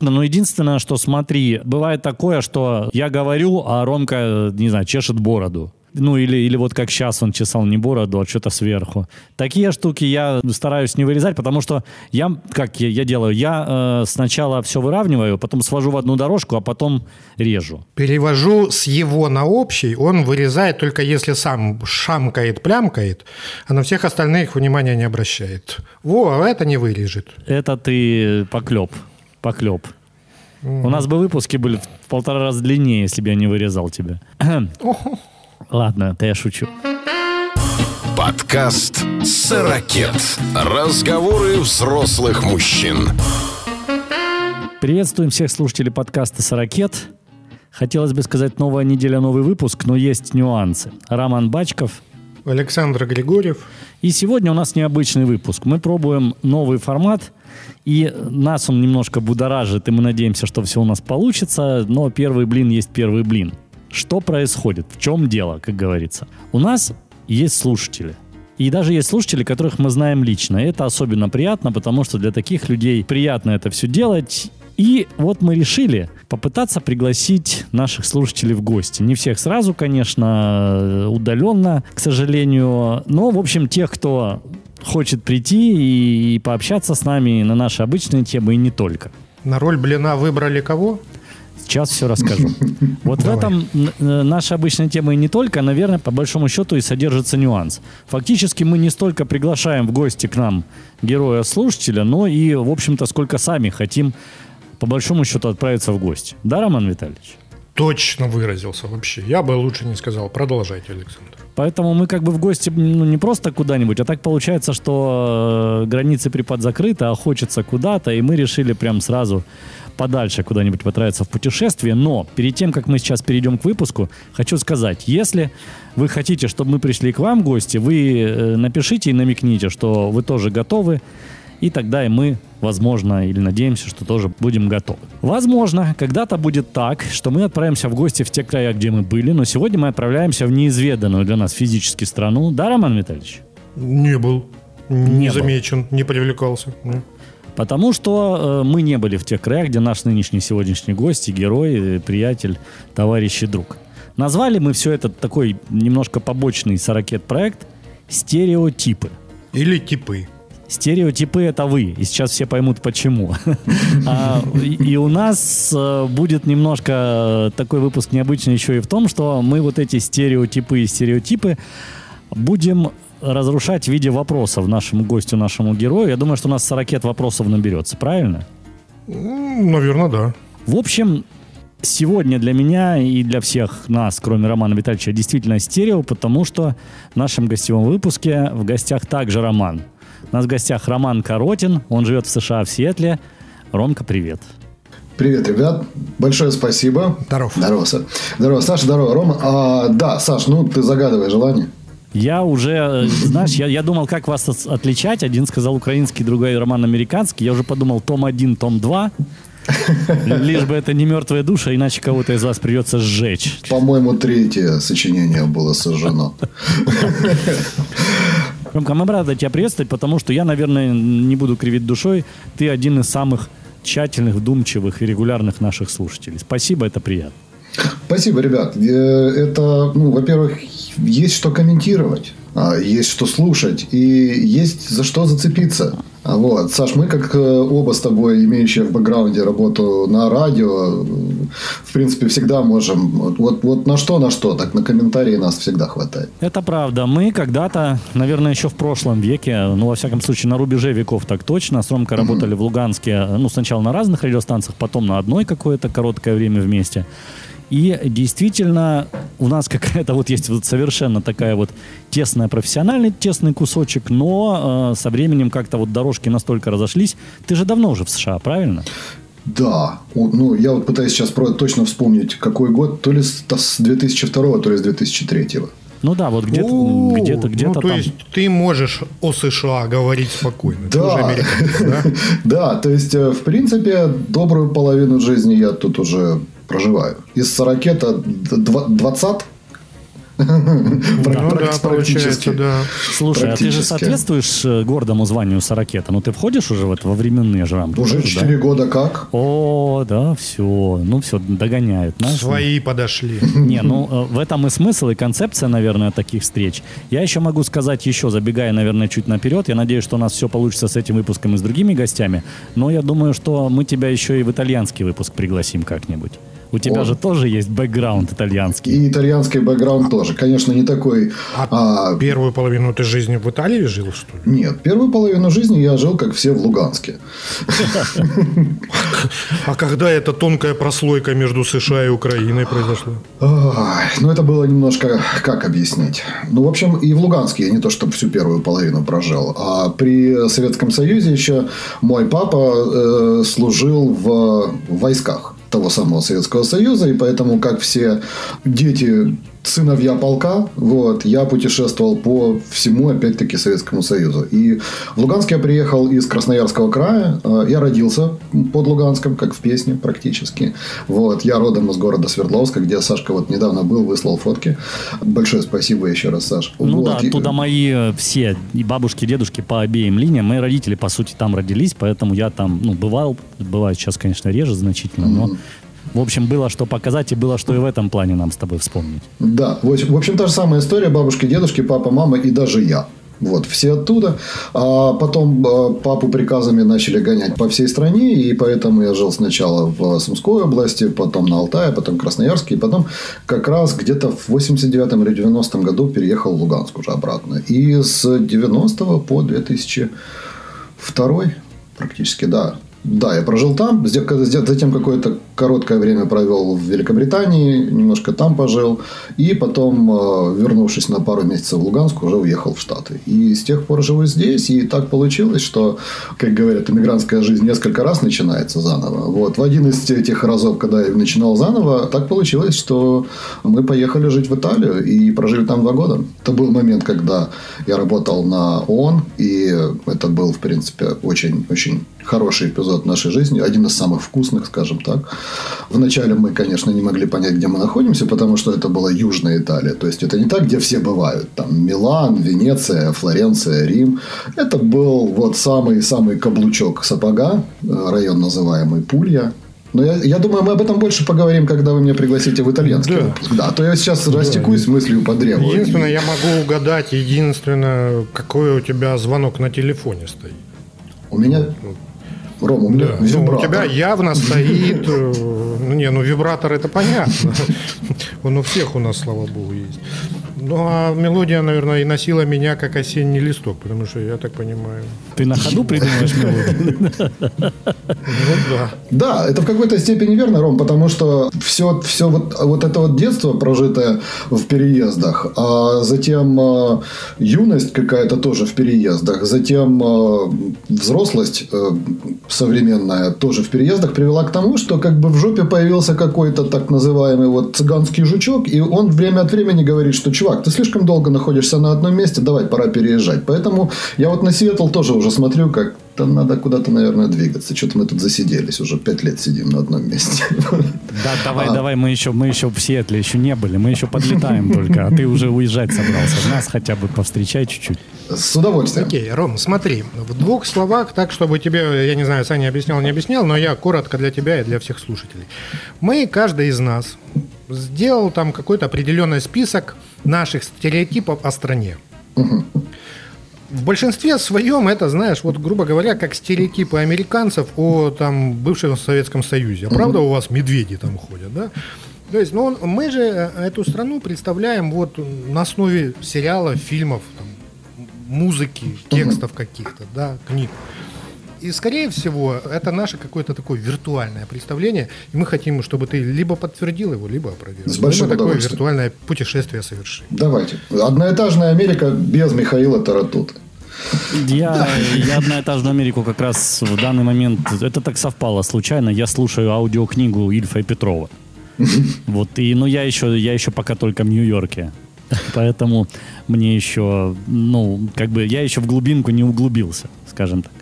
Ну, единственное, что смотри, бывает такое, что я говорю, а Ромка, не знаю, чешет бороду. Ну, или, или вот как сейчас он чесал не бороду, а что-то сверху. Такие штуки я стараюсь не вырезать, потому что я, как я, я делаю, я э, сначала все выравниваю, потом свожу в одну дорожку, а потом режу. Перевожу с его на общий, он вырезает только если сам шамкает, плямкает, а на всех остальных внимания не обращает. Во, а это не вырежет. Это ты поклеп, поклеп. У нас бы выпуски были в полтора раза длиннее, если бы я не вырезал тебя. Ладно, это я шучу. Подкаст «Сорокет». Разговоры взрослых мужчин. Приветствуем всех слушателей подкаста «Сорокет». Хотелось бы сказать, новая неделя, новый выпуск, но есть нюансы. Роман Бачков. Александр Григорьев. И сегодня у нас необычный выпуск. Мы пробуем новый формат, и нас он немножко будоражит, и мы надеемся, что все у нас получится, но первый блин есть первый блин. Что происходит? В чем дело, как говорится? У нас есть слушатели. И даже есть слушатели, которых мы знаем лично. И это особенно приятно, потому что для таких людей приятно это все делать. И вот мы решили попытаться пригласить наших слушателей в гости. Не всех сразу, конечно, удаленно, к сожалению. Но, в общем, тех, кто хочет прийти и пообщаться с нами на наши обычные темы и не только. На роль блина выбрали кого? Сейчас все расскажу. Вот в этом э, наша обычная тема и не только, наверное, по большому счету и содержится нюанс. Фактически мы не столько приглашаем в гости к нам героя-слушателя, но и, в общем-то, сколько сами хотим по большому счету отправиться в гости. Да, Роман Витальевич? Точно выразился вообще. Я бы лучше не сказал. Продолжайте, Александр. Поэтому мы как бы в гости ну, не просто куда-нибудь, а так получается, что э, границы припад закрыты, а хочется куда-то, и мы решили прям сразу подальше куда-нибудь потратиться в путешествие. Но перед тем, как мы сейчас перейдем к выпуску, хочу сказать, если вы хотите, чтобы мы пришли к вам в гости, вы э, напишите и намекните, что вы тоже готовы, и тогда и мы, возможно, или надеемся, что тоже будем готовы. Возможно, когда-то будет так, что мы отправимся в гости в те края, где мы были, но сегодня мы отправляемся в неизведанную для нас физически страну. Да, Роман Витальевич? Не был. Не, не замечен, был. не привлекался. Потому что э, мы не были в тех краях, где наш нынешний сегодняшний гость и герой, приятель, товарищ и друг. Назвали мы все это такой немножко побочный сорокет проект «Стереотипы». Или типы. Стереотипы это вы, и сейчас все поймут почему. а, и, у нас э, будет немножко э, такой выпуск необычный еще и в том, что мы вот эти стереотипы и стереотипы будем разрушать в виде вопросов нашему гостю, нашему герою. Я думаю, что у нас 40 вопросов наберется, правильно? Наверное, да. В общем, сегодня для меня и для всех нас, кроме Романа Витальевича, действительно стерео, потому что в нашем гостевом выпуске в гостях также Роман. У нас в гостях Роман Коротин, он живет в США, в Сиэтле. Ромка, привет. Привет, ребят. Большое спасибо. Здоров. Здорово, Саша. Здорово, Саша. Здорово, Рома. А, да, Саш, ну ты загадывай желание. Я уже, э, знаешь, я, я думал, как вас отличать. Один сказал украинский, другой роман американский. Я уже подумал, том 1, том 2. Лишь бы это не мертвая душа, иначе кого-то из вас придется сжечь. По-моему, третье сочинение было сожжено. Ромка, мы рады тебя приветствовать, потому что я, наверное, не буду кривить душой. Ты один из самых тщательных, вдумчивых и регулярных наших слушателей. Спасибо, это приятно. Спасибо, ребят. Э, это, ну, во-первых, есть что комментировать, есть что слушать и есть за что зацепиться. А вот. Саш, мы как э, оба с тобой, имеющие в бэкграунде работу на радио, в принципе, всегда можем... Вот, вот на что, на что, так на комментарии нас всегда хватает. Это правда. Мы когда-то, наверное, еще в прошлом веке, ну, во всяком случае, на рубеже веков так точно, с Ромкой mm-hmm. работали в Луганске, ну, сначала на разных радиостанциях, потом на одной какое-то короткое время вместе. И действительно, у нас какая-то вот есть вот совершенно такая вот тесная профессиональный тесный кусочек, но э, со временем как-то вот дорожки настолько разошлись. Ты же давно уже в США, правильно? Да. Ну, я вот пытаюсь сейчас точно вспомнить, какой год. То ли с 2002, то ли с 2003. Ну да, вот где-то где-то где-то ну, то есть ты можешь о США говорить спокойно. Да. да? да, то есть, э, в принципе, добрую половину жизни я тут уже проживаю. Из 40 это 20 Ну да, получается, да. Слушай, а ты же соответствуешь э, гордому званию Сорокета? Ну ты входишь уже вот во временные же рамки? Уже Тоже, да? 4 года как? О, да, все. Ну все, догоняют. знаешь, ну. Свои подошли. Не, ну э, в этом и смысл, и концепция, наверное, таких встреч. Я еще могу сказать еще, забегая, наверное, чуть наперед, я надеюсь, что у нас все получится с этим выпуском и с другими гостями, но я думаю, что мы тебя еще и в итальянский выпуск пригласим как-нибудь. У тебя О. же тоже есть бэкграунд итальянский. И итальянский бэкграунд тоже. Конечно, не такой... А а, первую половину ты жизни в Италии жил, что ли? Нет, первую половину жизни я жил, как все, в Луганске. А когда эта тонкая прослойка между США и Украиной произошла? Ну, это было немножко, как объяснить? Ну, в общем, и в Луганске я не то, чтобы всю первую половину прожил, а при Советском Союзе еще мой папа э, служил в войсках того самого Советского Союза, и поэтому, как все дети сыновья полка, вот, я путешествовал по всему, опять-таки, Советскому Союзу. И в Луганск я приехал из Красноярского края. Э, Я родился под Луганском, как в песне практически. Вот, я родом из города Свердловска, где Сашка вот недавно был, выслал фотки. Большое спасибо еще раз, Саш. Ну Вот, да, оттуда мои э, все, и бабушки, и дедушки по обеим линиям. Мои родители, по сути, там родились, поэтому я там, ну, бывал, бывает сейчас, конечно, реже значительно, но, в общем, было что показать, и было что и в этом плане нам с тобой вспомнить. Да, в общем- та же самая история. Бабушки, дедушки, папа, мама и даже я. Вот, все оттуда. А потом э, папу приказами начали гонять по всей стране, и поэтому я жил сначала в Сумской области, потом на Алтае, потом Красноярске, и потом как раз где-то в 89 или 90 году переехал в Луганск уже обратно. И с 90 по 2002 практически, да, да, я прожил там, Затем- какое-то короткое время провел в Великобритании, немножко там пожил, и потом, э, вернувшись на пару месяцев в Луганск, уже уехал в Штаты. И с тех пор живу здесь, и так получилось, что, как говорят, иммигрантская жизнь несколько раз начинается заново. Вот. В один из этих разов, когда я начинал заново, так получилось, что мы поехали жить в Италию и прожили там два года. Это был момент, когда я работал на ООН, и это был, в принципе, очень-очень хороший эпизод нашей жизни, один из самых вкусных, скажем так. Вначале мы, конечно, не могли понять, где мы находимся, потому что это была Южная Италия. То есть, это не так, где все бывают. Там Милан, Венеция, Флоренция, Рим. Это был вот самый-самый каблучок сапога, э, район называемый Пулья. Но я, я думаю, мы об этом больше поговорим, когда вы меня пригласите в итальянский Да. выпуск. Да, а то я сейчас растекусь мыслью по древу. Единственное, я могу угадать, единственное, какой у тебя звонок на телефоне стоит. У меня... Ром, у меня Да. Ну, у вибратор. тебя явно стоит... э, Ну, не, ну, вибратор это понятно. Он у всех у нас, слава богу, есть. Ну, а мелодия, наверное, и носила меня как осенний листок, потому что, я так понимаю... Ты на ходу придумаешь мелодию? Ну, да. Да, это в какой-то степени верно, Ром, потому что все, все вот, вот это вот детство, прожитое в переездах, а затем э, юность какая-то тоже в переездах, затем э, взрослость э, современная тоже в переездах привела к тому, что как бы в жопе появился какой-то так называемый вот цыганский жучок, и он время от времени говорит, что чувак, ты слишком долго находишься на одном месте, давай, пора переезжать. Поэтому я вот на Сиэтл тоже уже смотрю, как там надо куда-то, наверное, двигаться. Что-то мы тут засиделись, уже пять лет сидим на одном месте. Да, давай, А. давай, мы еще, мы еще в Сиэтле еще не были, мы еще подлетаем только, а ты уже уезжать собрался. Нас хотя бы повстречай чуть-чуть. С удовольствием. Окей, Ром, смотри, в двух словах, так, чтобы тебе, я не знаю, Саня объяснял, не объяснял, но я коротко для тебя и для всех слушателей. Мы, каждый из нас, сделал там какой-то определенный список наших стереотипов о стране. В большинстве своем это, знаешь, вот грубо говоря, как стереотипы американцев о там бывшем Советском Союзе. А правда у вас медведи там ходят, да? То есть, ну, мы же э, эту страну представляем вот на основе сериалов, фильмов, там, музыки, текстов каких-то, да, книг. И, скорее всего, это наше какое-то такое виртуальное представление, и мы хотим, чтобы ты либо подтвердил его, либо опровергнул. С большим мы такое виртуальное путешествие совершим. Давайте. Одноэтажная Америка без Михаила Таратуты. Я, я одноэтажную Америку как раз в данный момент, это так совпало случайно, я слушаю аудиокнигу Ильфа и Петрова. Вот, и, ну, я еще, я еще пока только в Нью-Йорке. Поэтому мне еще, ну, как бы, я еще в глубинку не углубился, скажем так.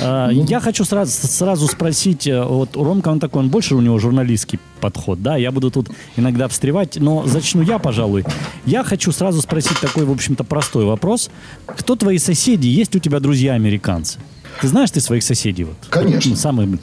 А, Я хочу сразу, сразу спросить, э, вот Ромка, он такой, он больше у него журналистский подход, да, я буду тут иногда встревать, но зачну я, пожалуй. Я хочу сразу спросить такой, в общем-то, простой вопрос. Кто твои соседи? Есть у тебя друзья-американцы? Ты знаешь ты своих соседей? Вот? Конечно. Ну, Самые...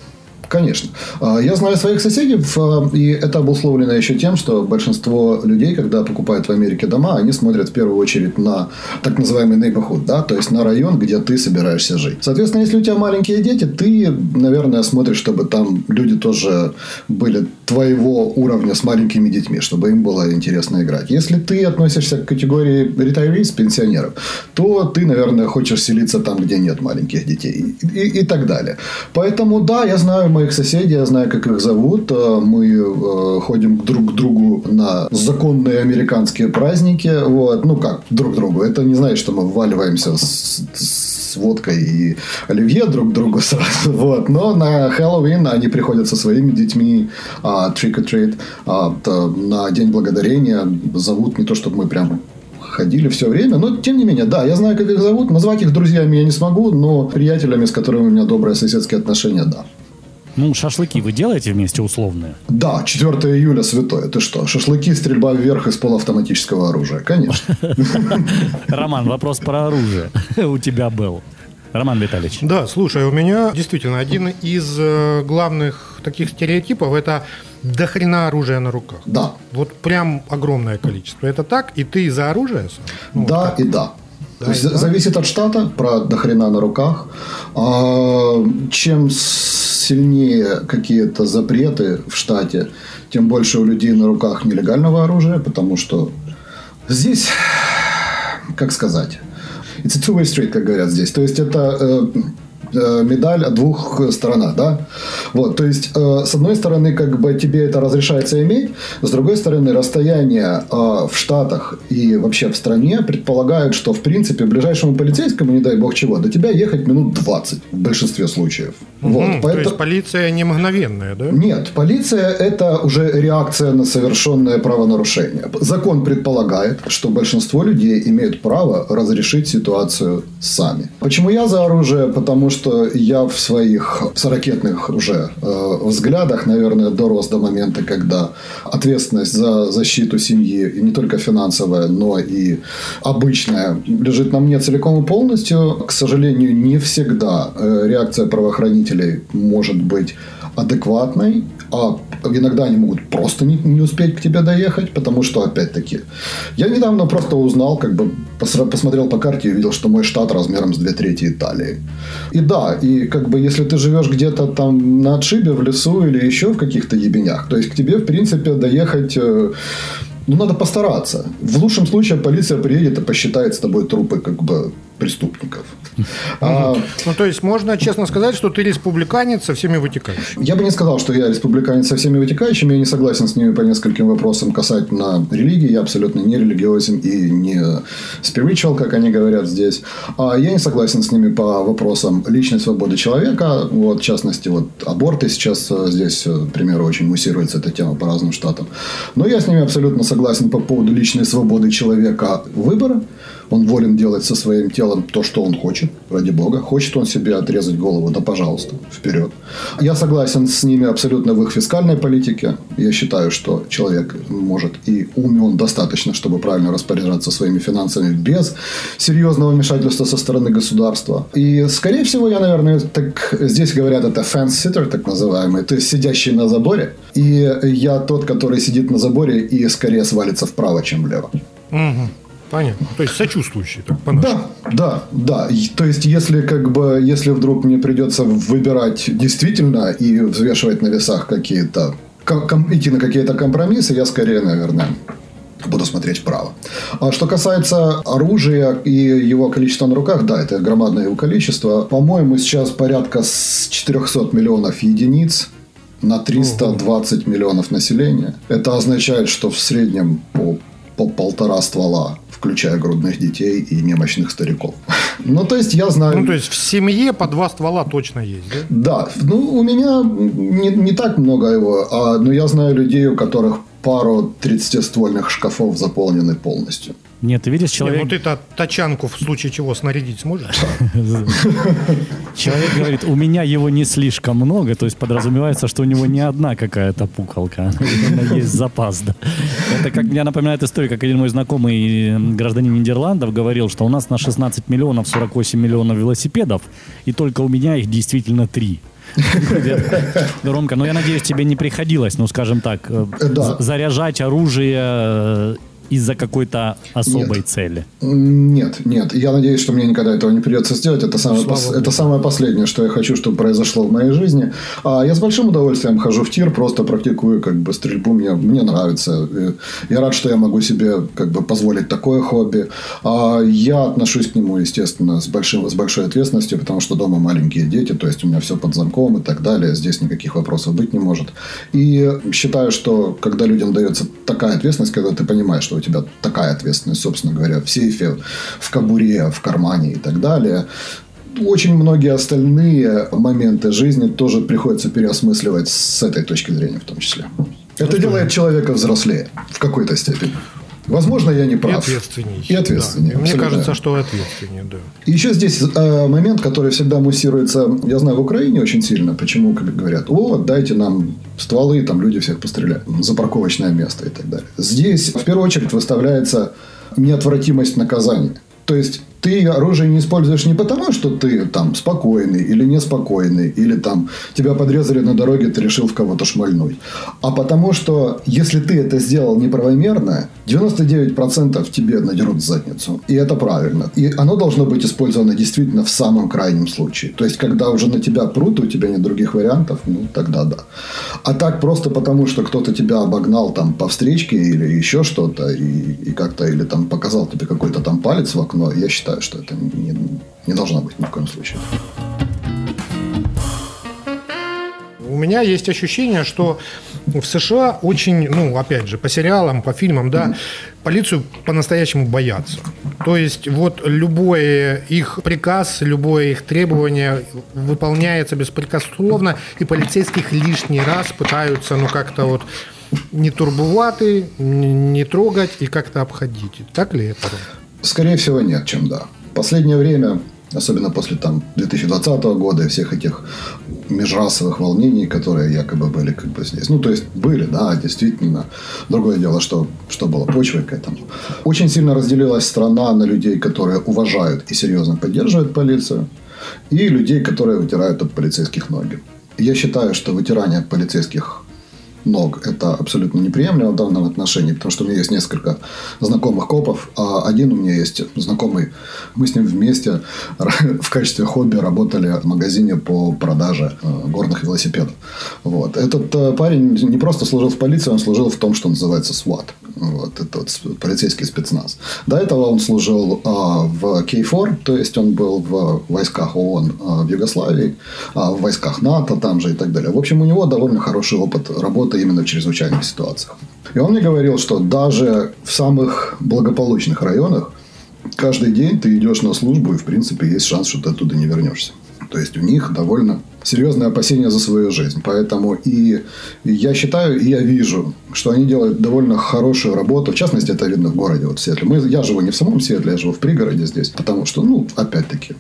Конечно. А, Я знаю своих соседей, а, и это обусловлено еще тем, что большинство людей, когда покупают в Америке дома, они смотрят в первую очередь на так называемый neighborhood, да, то есть на район, где ты собираешься жить. Соответственно, если у тебя маленькие дети, ты, наверное, смотришь, чтобы там люди тоже были твоего уровня с маленькими детьми, чтобы им было интересно играть. Если ты относишься к категории retirees, пенсионеров, то ты, наверное, хочешь селиться там, где нет маленьких детей и, и- и так далее. Поэтому, да, я знаю моих соседей, я знаю, как их зовут. Э, Мы э, ходим друг к другу на законные американские праздники. Вот. Ну, как друг к другу. Это не значит, что мы вваливаемся с, с водкой и оливье друг к другу сразу. Вот. Но на Хэллоуин они приходят со своими детьми а, trick or treat. А, на День Благодарения зовут не то, чтобы мы прям ходили все время. Но, тем не менее, да, я знаю, как их зовут. Назвать их друзьями я не смогу, но приятелями, с которыми у меня добрые соседские отношения, да. Ну, шашлыки вы делаете вместе условные? Да, 4 июля святое. Ты что? Шашлыки, стрельба вверх из полуавтоматического оружия. Конечно. Роман, вопрос про оружие у тебя был. Роман Витальевич. Да, слушай, у меня действительно один из э, главных таких стереотипов это до хрена оружия на руках. Да. Вот прям огромное количество. Это так? И ты за оружие сам? Ну, вот Да как? и да. Да То есть да. зависит от штата, про дохрена на руках. А, чем сильнее какие-то запреты в штате, тем больше у людей на руках нелегального оружия, потому что здесь, как сказать, it's a two-way street, как говорят здесь. То есть это э, медаль о двух сторонах, да? Вот, то есть, э, с одной стороны, как бы тебе это разрешается иметь, с другой стороны, расстояние э, в Штатах и вообще в стране предполагают, что, в принципе, ближайшему полицейскому, не дай бог чего, до тебя ехать минут 20 в большинстве случаев. Вот, М, То поэтому- есть полиция не мгновенная, да? нет, полиция – это уже реакция на совершенное правонарушение. Закон предполагает, что большинство людей имеют право разрешить ситуацию сами. Почему я за оружие? Потому что я в своих сорокетных уже э, взглядах, наверное, дорос до момента, когда ответственность за защиту семьи, и не только финансовая, но и обычная, лежит на мне целиком и полностью. К сожалению, не всегда э, реакция правоохранителей может быть адекватной, а иногда они могут просто не, не успеть к тебе доехать, потому что, опять-таки, я недавно просто узнал, как бы посмотрел по карте и увидел, что мой штат размером с две трети Италии. И да, и как бы если ты живешь где-то там на отшибе, в лесу или еще в каких-то ебенях, то есть к тебе, в принципе, доехать... э, ну, надо постараться. В лучшем случае полиция приедет и посчитает с тобой трупы как бы преступников. А, Ну, то есть можно честно сказать, что ты республиканец со всеми вытекающими. Я бы не сказал, что я республиканец со всеми вытекающими. Я не согласен с ними по нескольким вопросам касательно религии. Я абсолютно не религиозен и не spiritual, как они говорят здесь. А я не согласен с ними по вопросам личной свободы человека. Вот, в частности, вот аборты сейчас э, здесь, э, к примеру, очень муссируется эта тема по разным штатам. Но я с ними абсолютно согласен по поводу личной свободы человека выбора. Он волен делать со своим телом то, что он хочет, ради бога. Хочет он себе отрезать голову, да пожалуйста, вперед. Я согласен с ними абсолютно в их фискальной политике. Я считаю, что человек может и умен достаточно, чтобы правильно распоряжаться своими финансами без серьезного вмешательства со стороны государства. И, скорее всего, я, наверное, так здесь говорят, это fence-sitter, так называемый, то есть сидящий на заборе. И я тот, который сидит на заборе и скорее свалится вправо, чем влево. Мгм. Понятно. То есть сочувствующий, так по-нашему. Да, да, да. То есть, если как бы, если вдруг мне придется выбирать действительно и взвешивать на весах какие-то, ком- идти на какие-то компромиссы, я скорее, наверное, буду смотреть вправо. А что касается оружия и его количества на руках, да, это громадное его количество. По-моему, сейчас порядка с 400 миллионов единиц на 320 миллионов населения. Это означает, что в среднем по, по полтора ствола, включая грудных детей и немощных стариков. Ну, то есть, я знаю... Ну, то есть в семье по два ствола точно есть, да? Да, ну у меня не, не так много его, а, но я знаю людей, у которых пару 30-ствольных шкафов заполнены полностью. Нет, ты видишь, Не, человек... ну ты-то тачанку в случае чего снарядить сможешь? Человек говорит, у меня его не слишком много, то есть подразумевается, что у него не одна какая-то пукалка, есть запас. Да. Это как меня напоминает история, как один мой знакомый гражданин Нидерландов говорил, что у нас на 16 миллионов 48 миллионов велосипедов, и только у меня их действительно три. Ромка, ну я надеюсь, тебе не приходилось, ну скажем так, э, Э, да. заряжать оружие э, из-за какой-то особой Нет. цели. Нет, нет. Я надеюсь, что мне никогда этого не придется сделать. Это самое, Слава пос- Богу. это самое последнее, что я хочу, чтобы произошло в моей жизни. А я с большим удовольствием хожу в тир, просто практикую как бы стрельбу. Мне, мне нравится. Э, Я рад, что я могу себе как бы позволить такое хобби. А я отношусь к нему, естественно, с, большим, с большой ответственностью, потому что дома маленькие дети, то есть у меня все под замком и так далее. Здесь никаких вопросов быть не может. И считаю, что когда людям дается такая ответственность, когда ты понимаешь, что у тебя такая ответственность, собственно говоря, в сейфе, в кобуре, в кармане и так далее, очень многие остальные моменты жизни тоже приходится переосмысливать с этой точки зрения в том числе. Это делает человека взрослее в какой-то степени. Возможно, я не И прав. ответственней. И ответственнее. Да. Мне кажется, что ответственнее, да. И еще здесь э, момент, который всегда муссируется, я знаю, в Украине очень сильно. Почему как говорят, о, дайте нам стволы, там люди всех постреляют за парковочное место и так далее. Здесь в первую очередь выставляется неотвратимость наказания. То есть ты оружие не используешь не потому, что ты там спокойный или неспокойный, или там тебя подрезали на дороге, ты решил в кого-то шмальнуть. А потому что если ты это сделал неправомерно, 99% тебе надерут задницу. И это правильно. И оно должно быть использовано действительно в самом крайнем случае. То есть, когда уже на тебя прут, и у тебя нет других вариантов, ну, тогда да. А так просто потому, что кто-то тебя обогнал там по встречке или еще что-то, и, и как-то, или там показал тебе какой-то там палец в окно, я считаю, что это не, не должно быть ни в коем случае. У меня есть ощущение, что в США очень, ну, опять же, по сериалам, по фильмам, да, полицию по-настоящему боятся. То есть вот любой их приказ, любое их требование выполняется беспрекословно, и полицейских лишний раз пытаются, ну, как-то вот не турбувати, не не трогать и как-то обходить. Так ли это? Скорее всего, нет, чем да. Последнее время, особенно после там 2020 года и всех этих межрасовых волнений, которые якобы были как бы здесь. Ну, то есть были, да, действительно. Другое дело, что, что было почвой к этому. Очень сильно разделилась страна на людей, которые уважают и серьезно поддерживают полицию, и людей, которые вытирают от полицейских ноги. Я считаю, что вытирание полицейских ног. Это абсолютно неприемлемо в данном отношении, потому что у меня есть несколько знакомых копов, а один у меня есть знакомый. Мы с ним вместе в качестве хобби работали в магазине по продаже э, горных велосипедов. Вот. Этот э, парень не просто служил в полиции, он служил в том, что называется SWAT. Вот, это вот полицейский спецназ. До этого он служил а, в K4, то есть он был в войсках ООН а, в Югославии, а, в войсках НАТО там же и так далее. В общем, у него довольно хороший опыт работы именно в чрезвычайных ситуациях. И он мне говорил, что даже в самых благополучных районах каждый день ты идешь на службу, и в принципе есть шанс, что ты оттуда не вернешься. То есть у них довольно серьезные опасения за свою жизнь. Поэтому и я считаю, и я вижу, что они делают довольно хорошую работу. В частности, это видно в городе, вот в Сиэтле. Мы, я живу не в самом Сиэтле, я живу в пригороде здесь. Потому что, ну, опять-таки,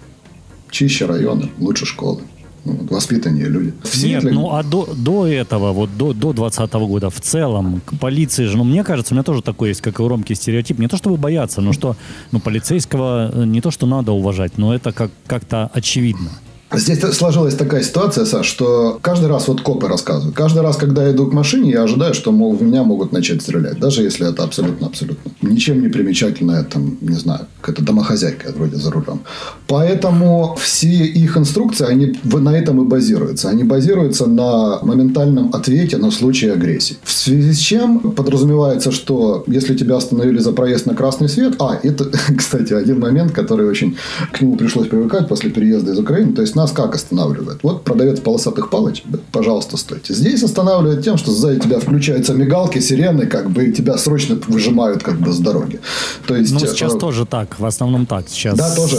чище районы, лучше школы. Вот, воспитаннее люди. Нет, ну а до, до этого, вот до, до 20 года в целом, к полиции же, ну мне кажется, у меня тоже такой есть, как и у Ромки, стереотип. Не то чтобы бояться, но что ну, полицейского э, не то что надо уважать, но это как, как-то очевидно. Здесь сложилась такая ситуация, Саш, что каждый раз, вот копы рассказывают, каждый раз, когда я иду к машине, я ожидаю, что мол, в меня могут начать стрелять. Даже если это абсолютно-абсолютно ничем не примечательная, там, не знаю, какая-то домохозяйка вроде за рулем. Поэтому все их инструкции, они на этом и базируются. Они базируются на моментальном ответе на случай агрессии. В связи с чем подразумевается, что если тебя остановили за проезд на красный свет... А, это, кстати, один момент, который очень... К нему пришлось привыкать после переезда из Украины. То есть нас нас как останавливает? Вот продавец полосатых палочек, пожалуйста, стойте. Здесь останавливает тем, что сзади тебя включаются мигалки, сирены, как бы тебя срочно выжимают как бы с дороги. То есть, ну, сейчас э, тоже так, в основном так. Сейчас... Да, тоже?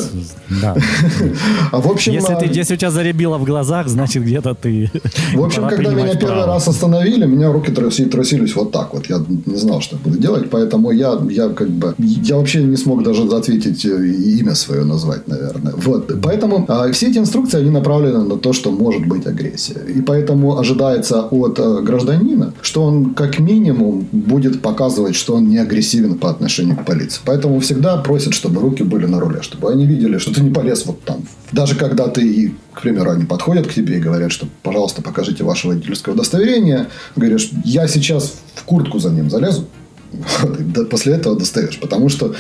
Да. А в общем... Если, ты, если у тебя заребило в глазах, значит, где-то ты... В общем, когда меня первый раз остановили, меня руки трусились вот так вот. Я не знал, что буду делать, поэтому я, я как бы... Я вообще не смог даже ответить э, имя свое назвать, наверное. Вот. Поэтому а, все эти инструкции, они направлены на то, что может быть агрессия. И поэтому ожидается от а, гражданина, что он как минимум будет показывать, что он не агрессивен по отношению к полиции. Поэтому всегда просят, чтобы руки были на руле, чтобы они видели, что ты не полез вот там. Даже когда ты, к примеру, они подходят к тебе и говорят, что, пожалуйста, покажите ваше водительское удостоверение, говоришь, я сейчас в куртку за ним залезу, после этого достаешь. Потому что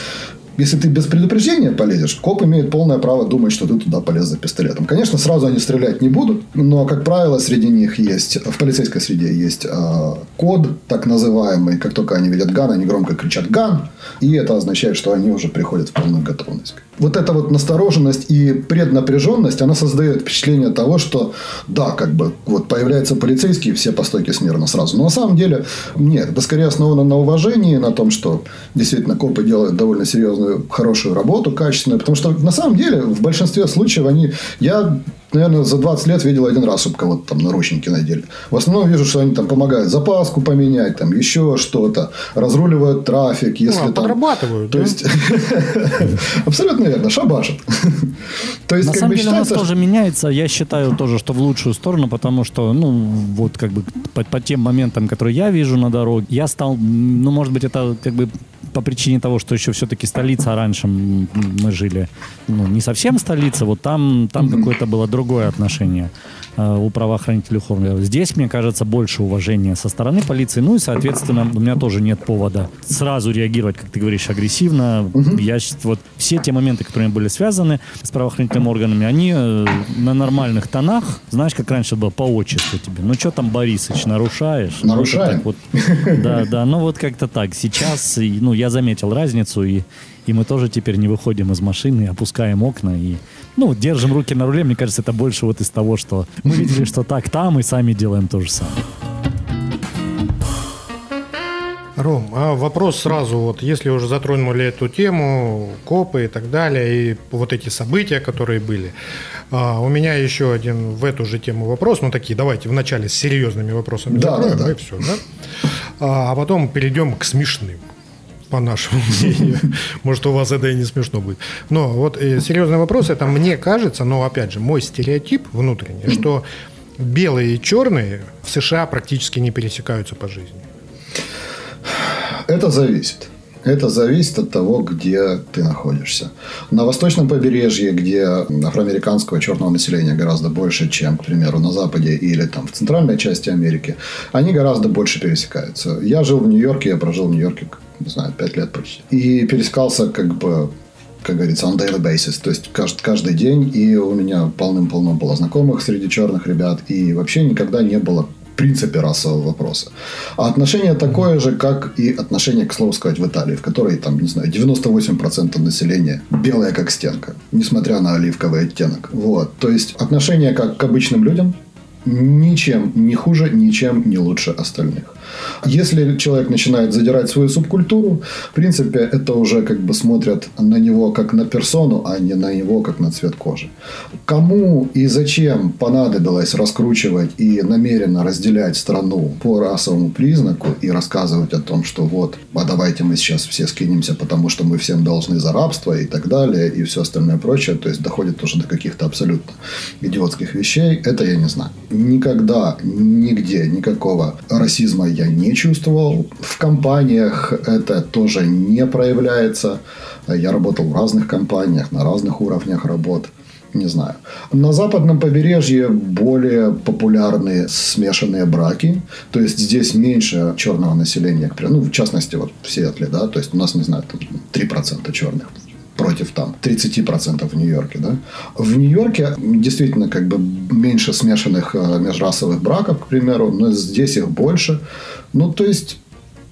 если ты без предупреждения полезешь, коп имеет полное право думать, что ты туда полез за пистолетом. Конечно, сразу они стрелять не будут, но, как правило, среди них есть, в полицейской среде есть э, код, так называемый. Как только они видят ган, они громко кричат «ган», и это означает, что они уже приходят в полную готовность. Вот эта вот настороженность и преднапряженность, она создает впечатление того, что да, как бы вот появляются полицейские, все по стойке смирно сразу. Но на самом деле нет, это скорее основано на уважении, на том, что действительно копы делают довольно серьезную, хорошую работу, качественную. Потому что на самом деле в большинстве случаев они... Я наверное, за 20 лет видел один раз, чтобы кого-то там наручники надели. В основном вижу, что они там помогают запаску поменять, там еще что-то, разруливают трафик, если ну, а там... подрабатывают, То есть, абсолютно верно, шабашат. То есть, На самом деле, у нас тоже меняется, я считаю тоже, что в лучшую сторону, потому что, ну, вот как бы по тем моментам, которые я вижу на дороге, я стал, ну, может быть, это как бы по причине того, что еще все-таки столица, а раньше мы жили, ну, не совсем столица, вот там, там какое-то было другое отношение э, у правоохранителей Хорнера. Здесь, мне кажется, больше уважения со стороны полиции, ну и, соответственно, у меня тоже нет повода сразу реагировать, как ты говоришь, агрессивно. Mm-hmm. Я, вот, все те моменты, которые были связаны с правоохранительными органами, они э, на нормальных тонах, знаешь, как раньше было, по отчеству тебе. Ну, что там, Борисыч, нарушаешь? Нарушаем. Вот, да, да, ну вот как-то так. Сейчас, ну, я я заметил разницу, и, и мы тоже теперь не выходим из машины, опускаем окна и, ну, держим руки на руле. Мне кажется, это больше вот из того, что мы видели, что так там, и сами делаем то же самое. Ром, а вопрос сразу, вот если уже затронули эту тему, копы и так далее, и вот эти события, которые были, а, у меня еще один в эту же тему вопрос, ну такие, давайте вначале с серьезными вопросами да, закроем, да, да. и все, да? А, а потом перейдем к смешным по нашему мнению. Может, у вас это и не смешно будет. Но вот э, серьезный вопрос, это мне кажется, но опять же, мой стереотип внутренний, что белые и черные в США практически не пересекаются по жизни. Это зависит. Это зависит от того, где ты находишься. На восточном побережье, где афроамериканского черного населения гораздо больше, чем, к примеру, на Западе или там в центральной части Америки, они гораздо больше пересекаются. Я жил в Нью-Йорке, я прожил в Нью-Йорке, не знаю, пять лет почти. И пересекался как бы как говорится, on daily basis, то есть каждый, каждый день, и у меня полным-полно было знакомых среди черных ребят, и вообще никогда не было принципе расового вопроса. А отношение такое же, как и отношение, к слову сказать, в Италии, в которой, там, не знаю, 98% населения белое как стенка, несмотря на оливковый оттенок. Вот. То есть отношение как к обычным людям, ничем не хуже, ничем не лучше остальных. Если человек начинает задирать свою субкультуру, в принципе, это уже как бы смотрят на него как на персону, а не на него как на цвет кожи. Кому и зачем понадобилось раскручивать и намеренно разделять страну по расовому признаку и рассказывать о том, что вот, а давайте мы сейчас все скинемся, потому что мы всем должны за рабство и так далее, и все остальное прочее, то есть доходит уже до каких-то абсолютно идиотских вещей, это я не знаю. Никогда, нигде, никакого расизма я не чувствовал. В компаниях это тоже не проявляется. Я работал в разных компаниях, на разных уровнях работ. Не знаю. На западном побережье более популярны смешанные браки. То есть здесь меньше черного населения. Ну, в частности, вот в Сиэтле, да. То есть у нас, не знаю, там 3% черных против там 30% в Нью-Йорке. Да? В Нью-Йорке действительно как бы меньше смешанных э, межрасовых браков, к примеру, но здесь их больше. Ну, то есть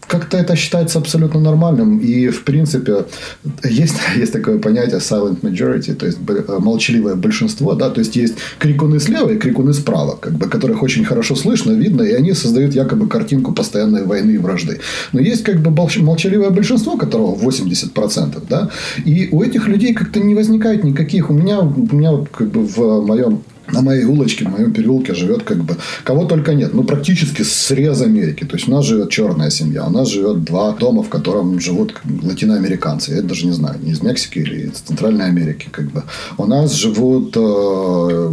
как-то это считается абсолютно нормальным. И, в принципе, есть, есть такое понятие silent majority, то есть э, молчаливое большинство. Да? То есть, есть крикуны слева и крикуны справа, как бы, которых очень хорошо слышно, видно, и они создают якобы картинку постоянной войны и вражды. Но есть как бы молчаливое большинство, которого 80%. Да? И у этих людей как-то не возникает никаких... У меня, у меня как бы в моем на моей улочке, в моем переулке живет как бы кого только нет. Ну, практически срез Америки. То есть, у нас живет черная семья. У нас живет два дома, в котором живут латиноамериканцы. Я даже не знаю, не из Мексики или из Центральной Америки. Как бы. У нас живут, э,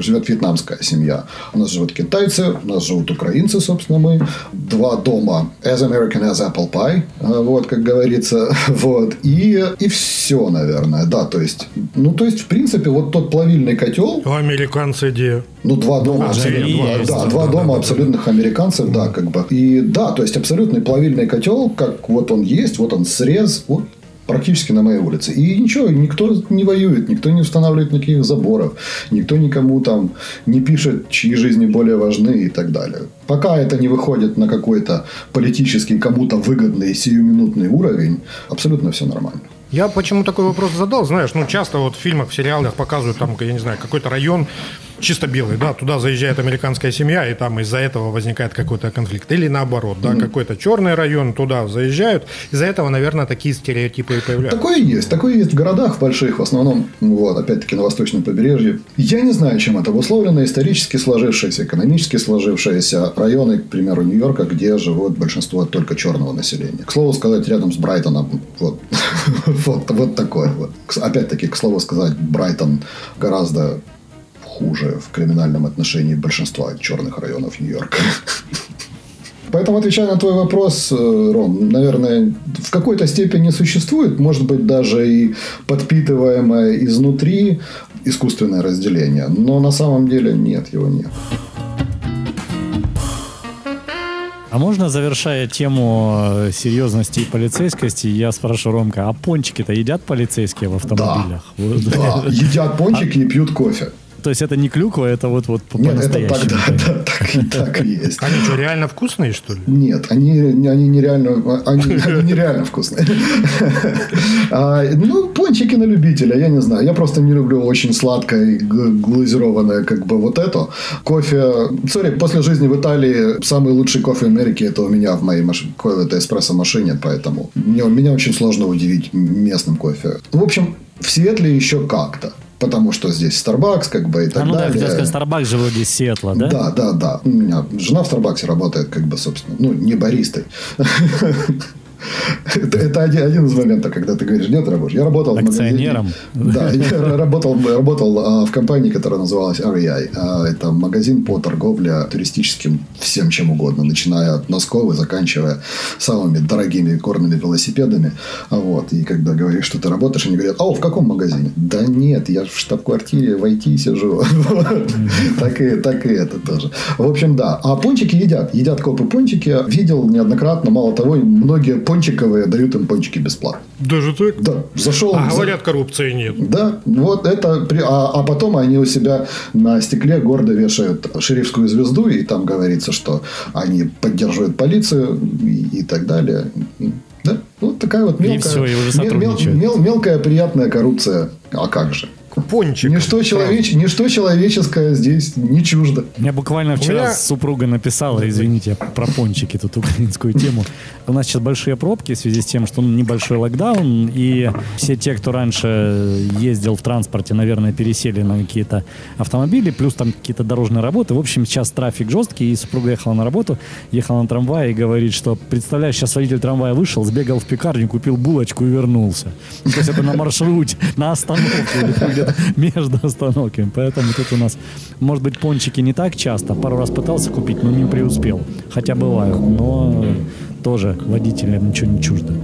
живет вьетнамская семья. У нас живут китайцы, у нас живут украинцы, собственно, мы. Два дома as American as apple pie. Э, вот, как говорится. Вот. И, и все, наверное. Да, то есть, ну, то есть, в принципе, вот тот плавильный котел американцы где? Ну, два дома, а, абсолютно, два, есть, да, да, два да, дома да, абсолютных да. американцев, да, как бы. И да, то есть абсолютный плавильный котел, как вот он есть, вот он срез, вот практически на моей улице. И ничего, никто не воюет, никто не устанавливает никаких заборов, никто никому там не пишет, чьи жизни более важны и так далее. Пока это не выходит на какой-то политический, кому-то выгодный, сиюминутный уровень, абсолютно все нормально. Я почему такой вопрос задал, знаешь, ну часто вот в фильмах, в сериалах показывают там, я не знаю, какой-то район чисто белый, да, туда заезжает американская семья, и там из-за этого возникает какой-то конфликт. Или наоборот, да, mm-hmm. какой-то черный район, туда заезжают, из-за этого, наверное, такие стереотипы и появляются. Такое есть, такое есть в городах больших, в основном, вот, опять-таки на восточном побережье. Я не знаю, чем это обусловлено, исторически сложившиеся, экономически сложившиеся районы, к примеру, Нью-Йорка, где живут большинство только черного населения. К слову сказать, рядом с Брайтоном, вот, вот, вот такое вот. Опять-таки, к слову сказать, Брайтон гораздо хуже в криминальном отношении большинства черных районов Нью-Йорка. Поэтому, отвечая на твой вопрос, э, Ром, наверное, в какой-то степени существует, может быть, даже и подпитываемое изнутри искусственное разделение, но на самом деле нет, его нет. А можно, завершая тему э, серьезности и полицейскости, я спрошу Ромка, а пончики-то едят полицейские в автомобилях? Да, да. едят пончики а... и пьют кофе. То есть это не клюква, это вот, вот по Нет, это так, да, да, так, и, так и есть. Они что, реально вкусные, что ли? Нет, они, они нереально, они, они нереально вкусные. А, ну, пончики на любителя, я не знаю. Я просто не люблю очень сладкое и глазированное, как бы вот это. Кофе, сори, после жизни в Италии самый лучший кофе в Америке это у меня в моей машине, это эспрессо-машине, поэтому мне, меня очень сложно удивить местным кофе. В общем, в Сиэтле еще как-то потому что здесь Starbucks, как бы и так а, ну далее. да, сказать, Starbucks же вроде Сиэтла, да? Да, да, да. У меня жена в Старбаксе работает, как бы, собственно, ну, не баристой. Это, это один, один из моментов, когда ты говоришь, нет работы. Я работал Акционером. В магазине, да, я работал, работал а, в компании, которая называлась REI. А, это магазин по торговле туристическим всем чем угодно, начиная от носков и заканчивая самыми дорогими горными велосипедами. А вот. И когда говоришь, что ты работаешь, они говорят, а в каком магазине? Да нет, я в штаб-квартире в IT сижу. Так и, так и это тоже. В общем, да. А пончики едят. Едят копы пончики. Видел неоднократно, мало того, многие пончиковые дают им пончики бесплатно. Даже так? Да. Зашел. А говорят, коррупции нет. Да. Вот это. А, а потом они у себя на стекле гордо вешают шерифскую звезду, и там говорится, что они поддерживают полицию и, и так далее. Да? Вот такая вот мелкая, и все, и уже мел, мел, мелкая приятная коррупция. А как же? Пончиком. Ничто, человеч... Ничто человеческое здесь не чуждо. Я буквально вчера меня... супруга написала, извините, про пончики, тут украинскую тему. У нас сейчас большие пробки в связи с тем, что небольшой локдаун, и все те, кто раньше ездил в транспорте, наверное, пересели на какие-то автомобили, плюс там какие-то дорожные работы. В общем, сейчас трафик жесткий, и супруга ехала на работу, ехала на трамвае и говорит, что, представляешь, сейчас водитель трамвая вышел, сбегал в пекарню, купил булочку и вернулся. То есть это на маршруте, на остановке или между остановками. Поэтому тут у нас, может быть, пончики не так часто. Пару раз пытался купить, но не преуспел. Хотя бывают, но тоже водителям ничего не чуждо.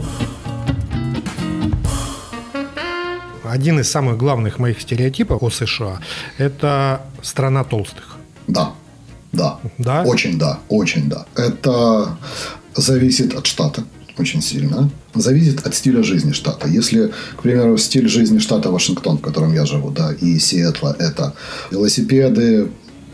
Один из самых главных моих стереотипов о США – это страна толстых. Да, да. Да? Очень да, очень да. Это зависит от штата очень сильно. Зависит от стиля жизни штата. Если, к примеру, стиль жизни штата Вашингтон, в котором я живу, да, и Сиэтла – это велосипеды,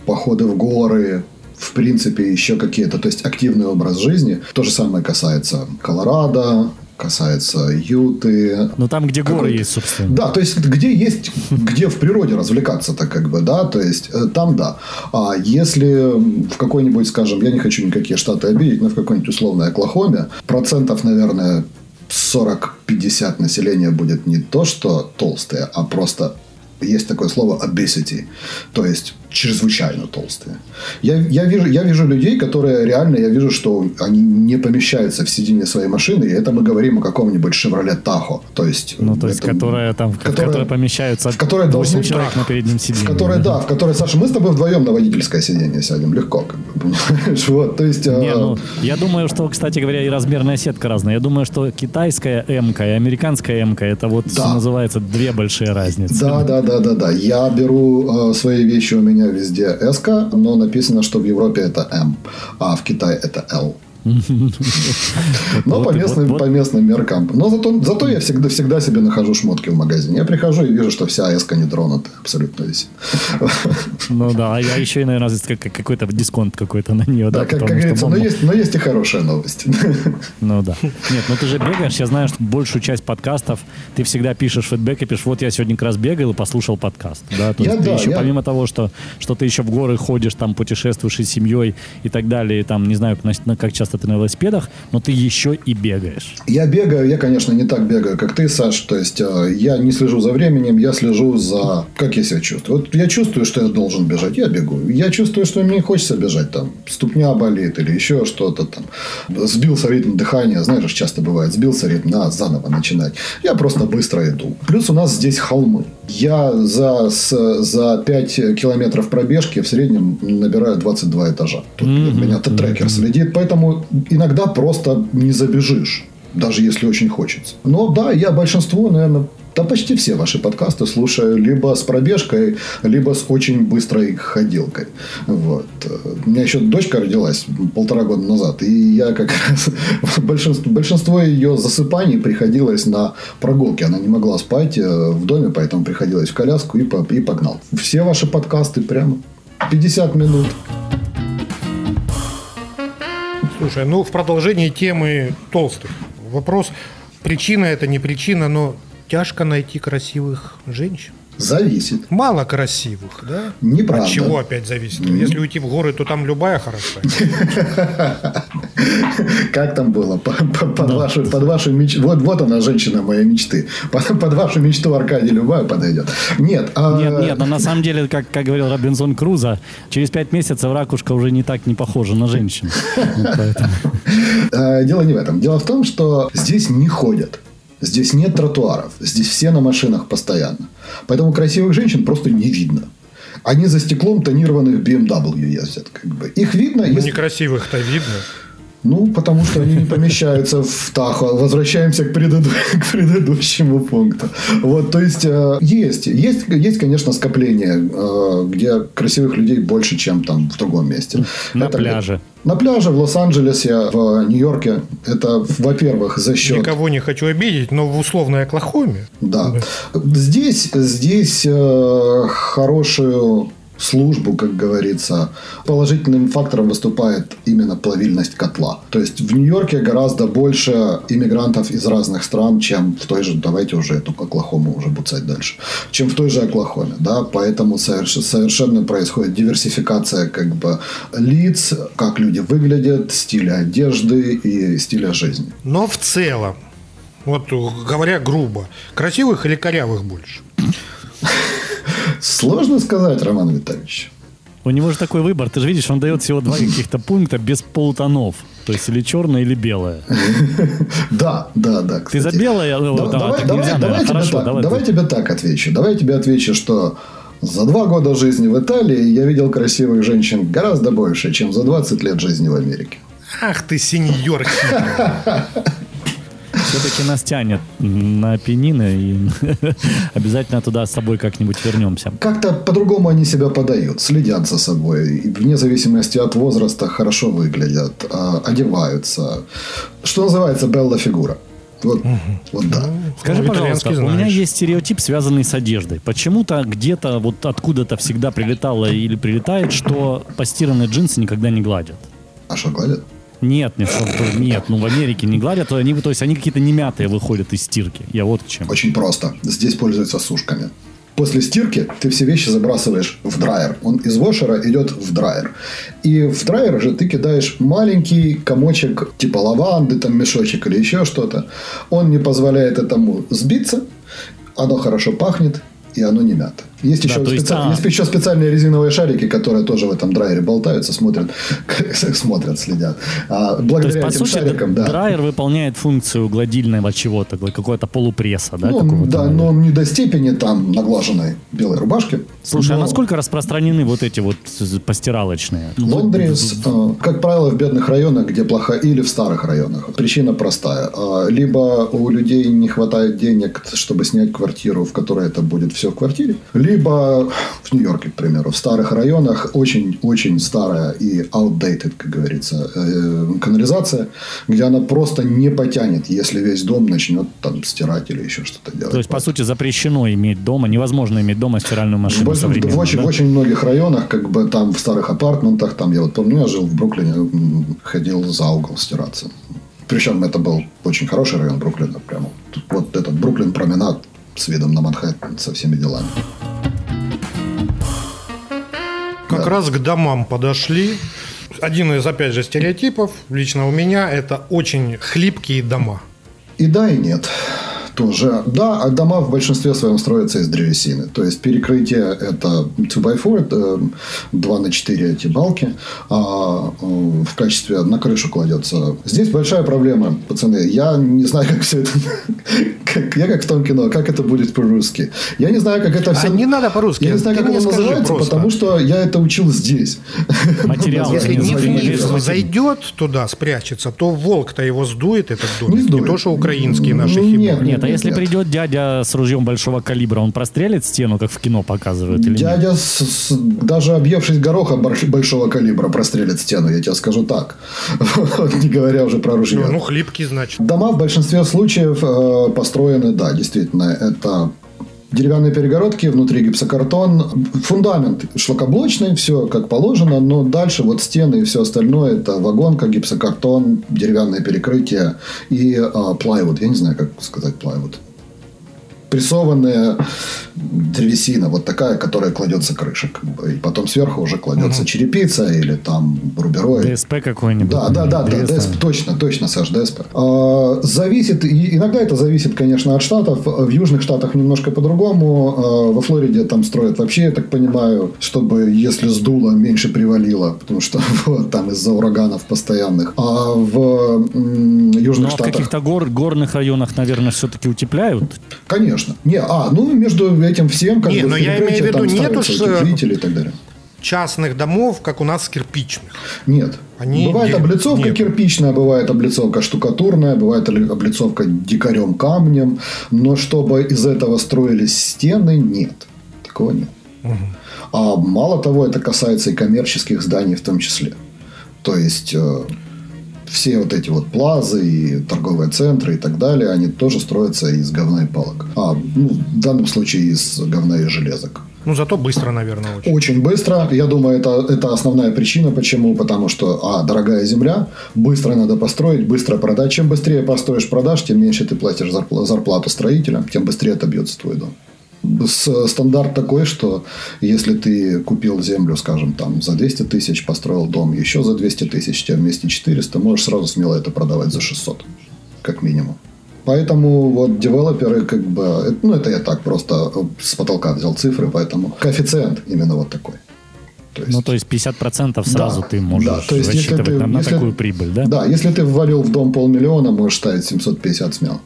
походы в горы, в принципе, еще какие-то, то есть активный образ жизни. То же самое касается Колорадо, касается Юты. Ну, там, где горы есть, собственно. Да, то есть, где есть, где в природе развлекаться-то, как бы, да, то есть, э, там да. А если в какой-нибудь, скажем, я не хочу никакие штаты обидеть, но в какой-нибудь условной Оклахоме, процентов, наверное, 40-50 населения будет не то, что толстые, а просто есть такое слово obesity, то есть чрезвычайно толстые. Я, я, вижу, я вижу людей, которые реально, я вижу, что они не помещаются в сиденье своей машины, и это мы говорим о каком-нибудь Chevrolet Tahoe. То есть, ну, то есть, это, которая там, которая, которая помещаются в которой 8 должны, человек на переднем сиденье. В которой, да, в которой, Саша, мы с тобой вдвоем на водительское сиденье сядем легко, как бы? Вот, то есть... Не, ну, я думаю, что, кстати говоря, и размерная сетка разная. Я думаю, что китайская м и американская м это вот да. называется две большие разницы. Да, да, да, да, да. Я беру э, свои вещи у меня меня везде S, но написано, что в Европе это M, а в Китае это L. Но по местным, по местным меркам. Но зато, зато я всегда, всегда себе нахожу шмотки в магазине. Я прихожу и вижу, что вся эска не тронута. Абсолютно висит. Ну да, а я еще и, наверное, какой-то дисконт какой-то на нее. Да, как, говорится, но есть, но есть и хорошая новость. Ну да. Нет, ну ты же бегаешь. Я знаю, что большую часть подкастов ты всегда пишешь фидбэк и пишешь, вот я сегодня как раз бегал и послушал подкаст. Да, то я, есть да, ты еще, помимо того, что, что ты еще в горы ходишь, там путешествуешь и с семьей и так далее, и там, не знаю, как часто ты на велосипедах, но ты еще и бегаешь. Я бегаю, я, конечно, не так бегаю, как ты, Саш. То есть э, я не слежу за временем, я слежу за... Как я себя чувствую? Вот я чувствую, что я должен бежать, я бегу. Я чувствую, что мне хочется бежать, там, ступня болит или еще что-то там. Сбился ритм дыхания, знаешь, часто бывает, сбился ритм, надо заново начинать. Я просто быстро иду. Плюс у нас здесь холмы. Я за, с, за 5 километров пробежки в среднем набираю 22 этажа. Тут mm-hmm. меня трекер следит, поэтому иногда просто не забежишь даже если очень хочется. Но да, я большинство, наверное, да почти все ваши подкасты слушаю либо с пробежкой, либо с очень быстрой ходилкой. Вот. У меня еще дочка родилась полтора года назад, и я как раз большинство, большинство ее засыпаний приходилось на прогулки. Она не могла спать э, в доме, поэтому приходилось в коляску и, и погнал. Все ваши подкасты прямо 50 минут. Слушай, ну в продолжении темы толстых. Вопрос, причина это не причина, но тяжко найти красивых женщин. Зависит. Мало красивых, да? Неправда. От чего опять зависит? Mm. Если уйти в горы, то там любая хороша. Как там было? Под вашу, под вашу мечту. Вот, вот она, женщина моей мечты. Под, вашу мечту Аркадий любая подойдет. Нет. А... Нет, нет, но на самом деле, как, как говорил Робинзон Круза, через пять месяцев ракушка уже не так не похожа на женщину. А, дело не в этом. Дело в том, что здесь не ходят. Здесь нет тротуаров. Здесь все на машинах постоянно. Поэтому красивых женщин просто не видно. Они за стеклом тонированных BMW ездят. Как бы. Их видно. Ну, если... некрасивых-то видно. Ну, потому что они не помещаются в Тахо. Возвращаемся к, преду... к предыдущему пункту. Вот, то есть, э, есть, есть, есть, конечно, скопление, э, где красивых людей больше, чем там в другом месте. На Это, пляже. На пляже в Лос-Анджелесе, в Нью-Йорке. Это, во-первых, за счет... Никого не хочу обидеть, но в условной Оклахоме. Да. да. Здесь, здесь э, хорошую службу, как говорится. Положительным фактором выступает именно плавильность котла. То есть в Нью-Йорке гораздо больше иммигрантов из разных стран, чем в той же, давайте уже эту Оклахому уже буцать дальше, чем в той же Оклахоме. Да? Поэтому совершенно происходит диверсификация как бы лиц, как люди выглядят, стиля одежды и стиля жизни. Но в целом, вот говоря грубо, красивых или корявых больше? Сложно сказать, Роман Витальевич. У него же такой выбор. Ты же видишь, он дает всего два каких-то пункта без полутонов. То есть или черное, или белое. Да, да, да. Ты за белое? Давай, давай, Хорошо, давай. Давай тебе так отвечу. Давай тебе отвечу, что за два года жизни в Италии я видел красивых женщин гораздо больше, чем за 20 лет жизни в Америке. Ах ты, сеньор все-таки нас тянет на пенины, и обязательно туда с собой как-нибудь вернемся. Как-то по-другому они себя подают, следят за собой. И вне зависимости от возраста хорошо выглядят, а, одеваются. Что называется белла фигура. Вот, вот да. Скажи, Ну, пожалуйста, у меня есть стереотип, связанный с одеждой. Почему-то где-то вот откуда-то всегда прилетало или прилетает, что постиранные джинсы никогда не гладят. А что гладят? Нет, нет, нет, ну в Америке не гладят, они, то есть они какие-то немятые выходят из стирки. Я вот к чему. Очень просто. Здесь пользуются сушками. После стирки ты все вещи забрасываешь в драйер. Он из вошера идет в драйер. И в драйер же ты кидаешь маленький комочек типа лаванды, там мешочек или еще что-то. Он не позволяет этому сбиться. Оно хорошо пахнет. И оно не мято. Есть, Да, еще, есть, специ- а- есть еще специальные резиновые шарики, которые тоже в этом драйере болтаются, смотрят, смотрят, следят. А То благодаря есть, по этим сути, шарикам, да. драйер выполняет функцию гладильного чего-то, какого-то полупресса, да? Ну, да, но не до степени там наглаженной белой рубашки. Слушай, а Но насколько распространены вот эти вот постиралочные? Лондрис, э, как правило, в бедных районах, где плохо, или в старых районах. Причина простая. А, Либо у людей не хватает денег, чтобы снять квартиру, в которой это будет все в квартире. Либо в Нью-Йорке, к примеру, в старых районах очень-очень старая и outdated, как говорится, э, канализация, где она просто не потянет, если весь дом начнет там стирать или еще что-то делать. То есть, по сути, запрещено иметь дома, невозможно иметь дома стиральную В, машину в современную, очень, да? в очень многих районах, как бы там в старых апартментах, там я вот помню, я жил в Бруклине, ходил за угол стираться. Причем это был очень хороший район Бруклина, прямо. Вот этот Бруклин променад с видом на Манхэттен со всеми делами. Как Да. раз к домам подошли. Один из, опять же, стереотипов лично у меня это очень хлипкие дома. И да, и нет. Тоже. Да, а дома в большинстве своем строятся из древесины. То есть перекрытие это 2x4, это 2 на 4 эти балки, а э, в качестве на крышу кладется. Здесь большая проблема, пацаны. Я не знаю, как все это... как- Я как в том кино, как это будет по-русски. Я не знаю, как это все... А не надо по-русски. Я не знаю, Ты как это называется, просто. потому что я это учил здесь. Материал. Если не Ниф зайдет туда, спрячется, то волк-то его сдует, этот Не домик. Не, сдует. то, что украинские наши хибы. нет, Нет, если придет дядя с ружьем большого калибра, он прострелит стену, как в кино показывают, или нет? Дядя, с- с- даже объевшись гороха больш- большого калибра, прострелит стену, я тебе скажу так. Не говоря уже про ружье. Ну, хлипкий, значит. Дома в большинстве случаев э, построены, да, действительно, это деревянные перегородки, внутри гипсокартон, фундамент шлакоблочный, все как положено, но дальше вот стены и все остальное это вагонка, гипсокартон, деревянное перекрытие и э. Я не знаю, как сказать плайвуд. Прессованная древесина, вот такая, которая кладется крыша. и потом сверху уже кладется черепица или там рубероид. ДСП какой-нибудь. Да, да, да, да. ДСП, точно, точно, Саш, ДСП. А, зависит, и иногда это зависит, конечно, от штатов. В южных штатах немножко по-другому. А, во Флориде там строят вообще, я так понимаю, чтобы если сдуло, меньше привалило, потому что вот, там из-за ураганов постоянных. А в м, южных Но Ну, а в штатах... каких-то гор, горных районах, наверное, все-таки утепляют. Конечно. Не, а, ну, между этим всем, как Не, бы, но я имею в виду, там нету ставятся ж, э, утеплители и так далее. Частных домов, как у нас кирпичных. Нет. Они бывает де- облицовка нет. кирпичная, бывает облицовка штукатурная, бывает ли- облицовка дикарем камнем, но чтобы из этого строились стены, нет. Такого нет. А мало того, это касается и коммерческих зданий в том числе. То есть э, все вот эти вот плазы и торговые центры и так далее, они тоже строятся из говна и палок. А, ну, в данном случае из говна и железок. Ну, зато быстро, наверное, очень. Очень быстро. Я думаю, это, это основная причина. Почему? Потому что, а, дорогая земля, быстро надо построить, быстро продать. Чем быстрее построишь, продашь, тем меньше ты платишь зарпла- зарплату строителям, тем быстрее отобьется твой дом. Стандарт такой, что если ты купил землю, скажем, там за 200 тысяч, построил дом еще за 200 тысяч, тебе вместе 400, можешь сразу смело это продавать за 600, как минимум. Поэтому вот девелоперы, как бы, это- ну, это я так просто с потолка взял цифры, поэтому коэффициент именно вот такой. То есть, Ну, то есть 50% сразу Да, ты можешь да, то есть, если рассчитывать ты- на, на если- такую прибыль, да? да, если ты ввалил в дом полмиллиона, можешь ставить 750 смело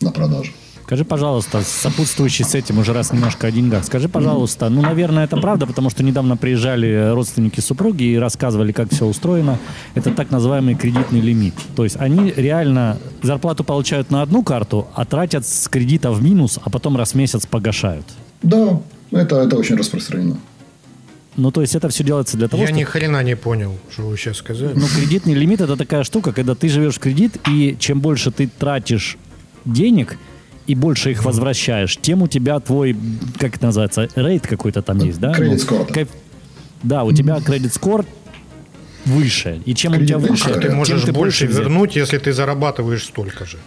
на продажу. Скажи, пожалуйста, сопутствующий с этим уже раз немножко о деньгах. Скажи, пожалуйста, ну, наверное, это правда, потому что недавно приезжали родственники супруги и рассказывали, как все устроено. Это так называемый кредитный лимит. То есть они реально зарплату получают на одну карту, а тратят с кредита в минус, а потом раз в месяц погашают. Да, это, это очень распространено. Ну, то есть это все делается для того, Я чтобы... ни хрена не понял, что вы сейчас сказали. Ну, кредитный лимит это такая штука, когда ты живешь в кредит, и чем больше ты тратишь денег и больше их возвращаешь, тем у тебя твой, как это называется, рейд какой-то там есть, да? Кредит Ну, скор. кайф- Да, у тебя кредит скор выше. И чем у тебя выше, скор. Ты тем можешь ты больше вернуть, если ты зарабатываешь столько же.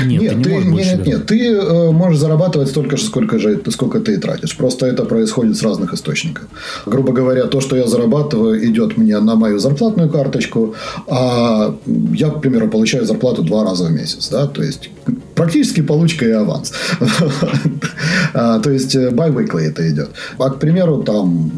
Нет, ты не можешь нет, нет, вернуть. ты э, можешь зарабатывать столько же, сколько, же, сколько ты и тратишь. Просто это происходит с разных источников. Грубо говоря, то, что я зарабатываю, идет мне на мою зарплатную карточку, а я, к примеру, получаю зарплату два раза в месяц. Да? То есть, практически получка и аванс. А, То есть, э, bi-weekly это идет. А, к примеру, там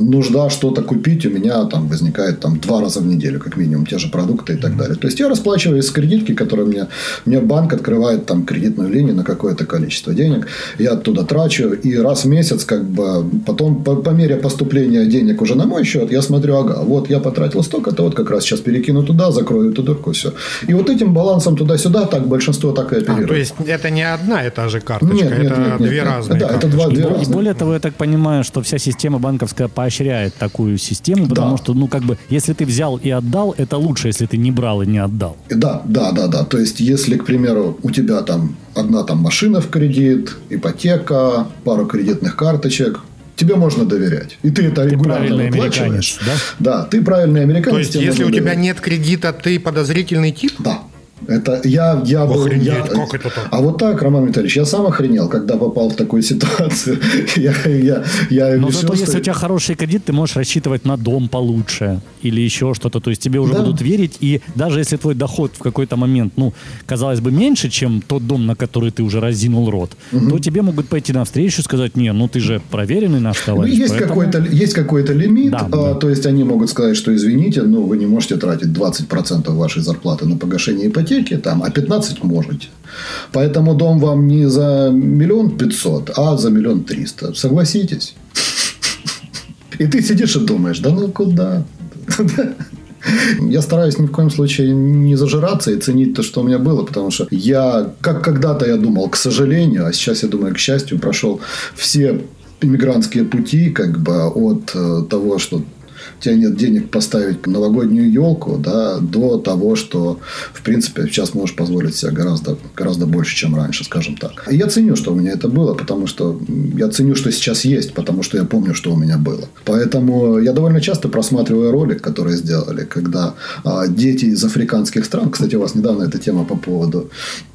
нужда что-то купить у меня там возникает там два раза в неделю, как минимум, те же продукты и так далее. То есть я расплачиваюсь с кредитки, которую мне, мне банк открывает там кредитную линию на какое-то количество денег. Я оттуда трачу, и раз в месяц, как бы, потом по, по мере поступления денег уже на мой счет, я смотрю, ага, вот я потратил столько-то, вот как раз сейчас перекину туда, закрою эту дырку, все. И вот этим балансом туда-сюда так большинство так и А, оперирует. то есть это не одна и та же карточка, Нет, нет, это нет, нет, две нет. разные Да, это карточки. два- И, две бо- и разных. более того, я так понимаю, что вся система банковская поощряет такую систему, потому Да. что, ну, как бы, если ты взял и отдал, это лучше, если ты не брал и не отдал. Да, да, да, да. То есть, если, к примеру, у тебя там одна там машина в кредит, ипотека, пару кредитных карточек, тебе можно доверять. И ты это регулярно правильный выплачиваешь. да? Да, ты правильный американец. То есть, если у тебя доверять. нет кредита, ты подозрительный тип? Да. Это я, я был... Охренеть, я- как это так? А вот так, Роман Витальевич, я сам охренел, когда попал в такую ситуацию. я, я, я Но решил, зато, что- если у тебя хороший кредит, ты можешь рассчитывать на дом получше или еще что-то. То есть тебе уже Да. будут верить. И даже если твой доход в какой-то момент, ну, казалось бы, меньше, чем тот дом, на который ты уже разинул рот, то тебе могут пойти навстречу и сказать, не, ну ты же проверенный наш Ну, товарищ. есть, поэтому- какой-то, есть какой-то лимит, Да, а, да. то есть они могут сказать, что извините, но вы не можете тратить 20% вашей зарплаты на погашение ипотеки, там, а 15 можете. Поэтому дом вам не за миллион пятьсот, а за миллион триста. Согласитесь? И ты сидишь и думаешь, да ну куда? Я стараюсь ни в коем случае не зажираться и ценить то, что у меня было, потому что я, как когда-то я думал, к сожалению, а сейчас я думаю, к счастью, прошел все иммигрантские пути, как бы от э, того, что у тебя нет денег поставить новогоднюю елку, да, до того, что, в принципе, сейчас можешь позволить себе гораздо, гораздо больше, чем раньше, скажем так. И я ценю, что у меня это было, потому что я ценю, что сейчас есть, потому что я помню, что у меня было. Поэтому я довольно часто просматриваю ролик, который сделали, когда а, дети из африканских стран, кстати, у вас недавно эта тема по поводу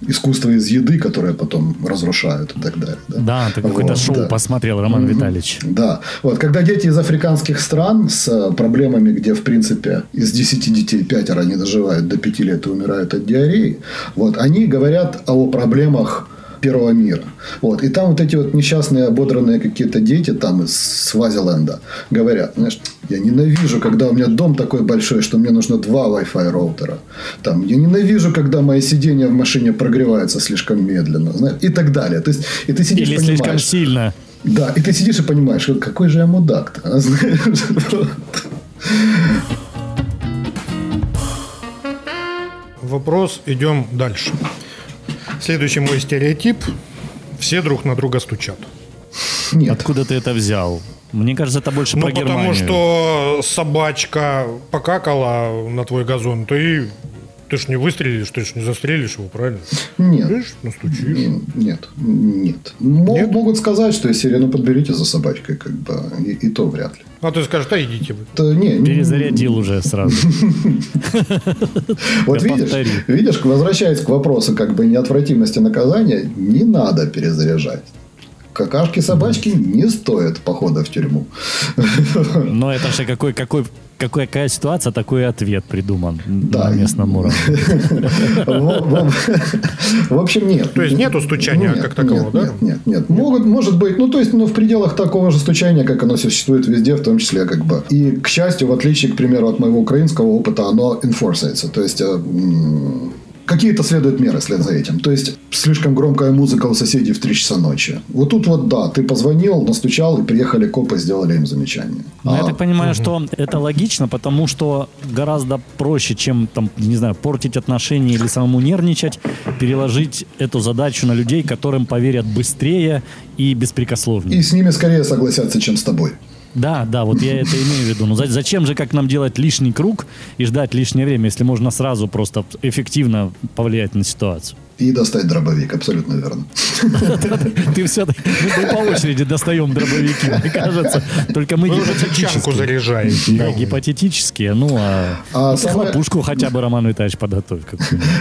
искусства из еды, которое потом разрушают и так далее. Да, Да, ты какое-то шоу да. посмотрел, Роман Витальевич. Да. Вот, когда дети из африканских стран с э, проблемами, где, в принципе, из 10 детей пятеро не доживают до 5 лет и умирают от диареи, вот, они говорят о проблемах первого мира. Вот. И там вот эти вот несчастные, ободранные какие-то дети там из Свазиленда говорят, знаешь, я ненавижу, когда у меня дом такой большой, что мне нужно два Wi-Fi роутера. Там, я ненавижу, когда мои сиденья в машине прогреваются слишком медленно. знаешь, И так далее. То есть, и ты сидишь Или и слишком понимаешь, сильно. Да, и ты сидишь и понимаешь, «Э, какой же я мудак-то. а. Вопрос, идем дальше. Следующий мой стереотип. Все друг на друга стучат. Нет, Откуда ты это взял? Мне кажется, это больше Ну, про потому Германию. что собачка покакала на твой газон, ты, ты ж не выстрелишь, ты ж не застрелишь его, правильно? нет. Видишь, настучишь. Нет, нет. Мо- Нет? Могут сказать, что серии, ну, подберите за собачкой, как бы, и, и то вряд ли. А ты скажешь, да идите вы. Это, не, не- Перезарядил уже сразу. Вот видишь, видишь, возвращаясь к вопросу как бы неотвратимости наказания, не надо перезаряжать. Какашки собачки не стоят похода в тюрьму. Но это же какой, какой, какой, какая ситуация, такой и ответ придуман Да. на местном уровне. В общем, нет. То есть нету стучания как такового, да? Нет, нет, нет. Могут, может быть, ну, то есть, ну, в пределах такого же стучания, как оно существует везде, в том числе, как бы. И, к счастью, в отличие, к примеру, от моего украинского опыта, оно enforcется. То есть, э, какие-то следуют меры вслед за этим. То есть, слишком громкая музыка у соседей в 3 часа ночи. Вот тут вот, да, ты позвонил, настучал, и приехали копы, сделали им замечание. Но Ну, я А, так понимаю, что это логично, потому что гораздо проще, чем там, не знаю, портить отношения или самому нервничать, переложить эту задачу на людей, которым поверят быстрее и беспрекословнее. И с ними скорее согласятся, чем с тобой. Да, да, вот я это имею в виду. Ну за- зачем же как нам делать лишний круг и ждать лишнее время, если можно сразу просто эффективно повлиять на ситуацию? И достать дробовик, абсолютно верно. Ты все-таки... Мы по очереди достаем дробовики, мне кажется. Только мы гипотетически. заряжаете. Да, гипотетические. Ну, а, А хлопушку хотя бы Роман Витальевич подготовь.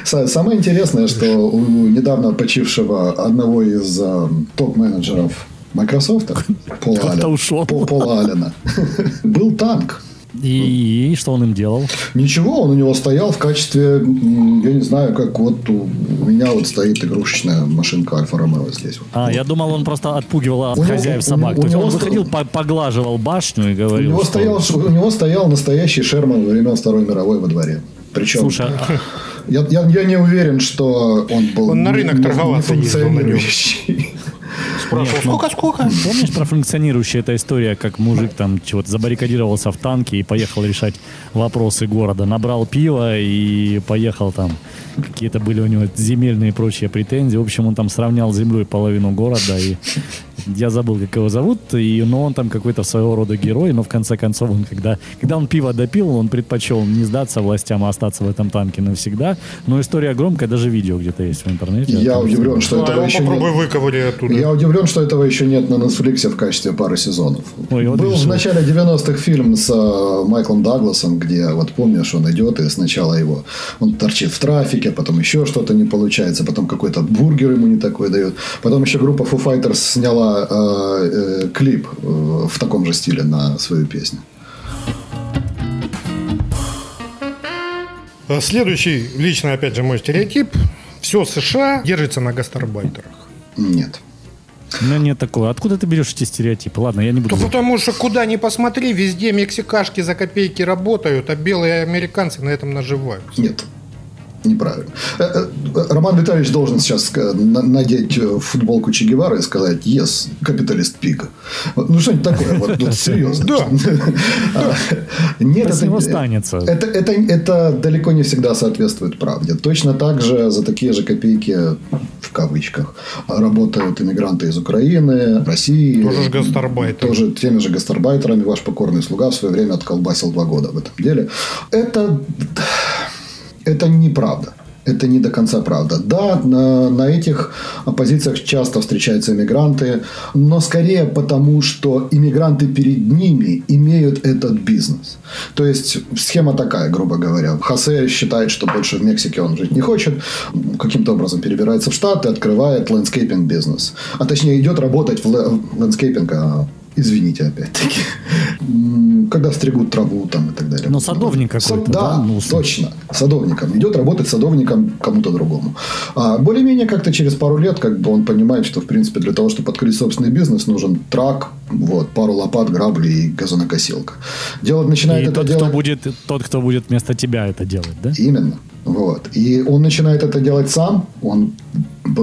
Самое интересное, что у недавно почившего одного из а, топ-менеджеров Microsoft, Пола Кто-то Аллена, ушел. Пол- Пола Аллена, был танк. И, и что он им делал? Ничего, он у него стоял в качестве, я не знаю, как вот у, у меня вот стоит игрушечная машинка Альфа Ромео здесь. Вот. А, я думал, он просто отпугивал от У него- хозяев у собак. него- То есть у он него выходил, сто- по- поглаживал башню и У говорил, него, что- стоял, у него стоял настоящий Шерман времен Второй мировой во дворе. Причем Слушай, а- я, я, я не уверен, что он был Он на рынок торговаться ездил на нем. Спрашивал, Нет, ну- сколько, сколько? Помнишь про функционирующая эта история, как мужик там чего-то забаррикадировался в танке и поехал решать вопросы города. Набрал пива и поехал там. Какие-то были у него земельные и прочие претензии. В общем, он там сравнял с землей половину города. И я забыл, как его зовут. И, но он там какой-то своего рода герой. Но в конце концов, он, когда, когда он пиво допил, он предпочел не сдаться властям, а остаться в этом танке навсегда. Но история громкая, даже видео где-то есть в интернете. Я удивлен, что Ну, а этого еще попробуй нет. выковыри оттуда. Я удивлен, что этого еще нет на Netflix в качестве пары сезонов. Ой, вот Был в начале 90-х фильм с э, Майклом Дагласом, где, вот помнишь, он идет, и сначала его, он торчит в трафике, потом еще что-то не получается, потом какой-то бургер ему не такой дают. Потом еще группа Foo Fighters сняла э, э, клип э, в таком же стиле на свою песню. А Следующий, лично, опять же, мой стереотип. Все США держится на гастарбайтерах. Нет. У меня нет такого. Откуда ты берешь эти стереотипы? Ладно, я не буду. Да потому что куда ни посмотри, везде мексикашки за копейки работают, а белые американцы на этом наживаются. Нет. Неправильно. Э, э, Роман Витальевич должен сейчас надеть э, футболку Че Гевары и сказать «Yes, капиталист пиг». Вот, Ну, что-нибудь такое. Вот, ну, серьезно. Да. А, Нет, Это с это, это, это, это далеко не всегда соответствует правде. Точно так же за такие же копейки, в кавычках, работают иммигранты из Украины, России. Тоже ж гастарбайтеры. Тоже теми же гастарбайтерами ваш покорный слуга в свое время отколбасил два года в этом деле. Это это неправда. Это не до конца правда. Да, на, на этих позициях часто встречаются иммигранты, но скорее потому, что иммигранты перед ними имеют этот бизнес. То есть схема такая, грубо говоря. Хосе считает, что больше в Мексике он жить не хочет, каким-то образом перебирается в Штаты, открывает landscaping бизнес. А точнее идет работать в landscaping, извините опять-таки, когда стригут траву там и так далее. Ну, садовник какой-то, Сад- да? Да, Ну, точно. Садовником. Идет работать садовником кому-то другому. А более-менее как-то через пару лет как бы он понимает, что в принципе для того, чтобы открыть собственный бизнес, нужен truck, вот, пару лопат, грабли и газонокосилка. Делать начинает И это тот, делать... кто будет, тот, кто будет вместо тебя это делать, да? Именно. Вот. И он начинает это делать сам. Он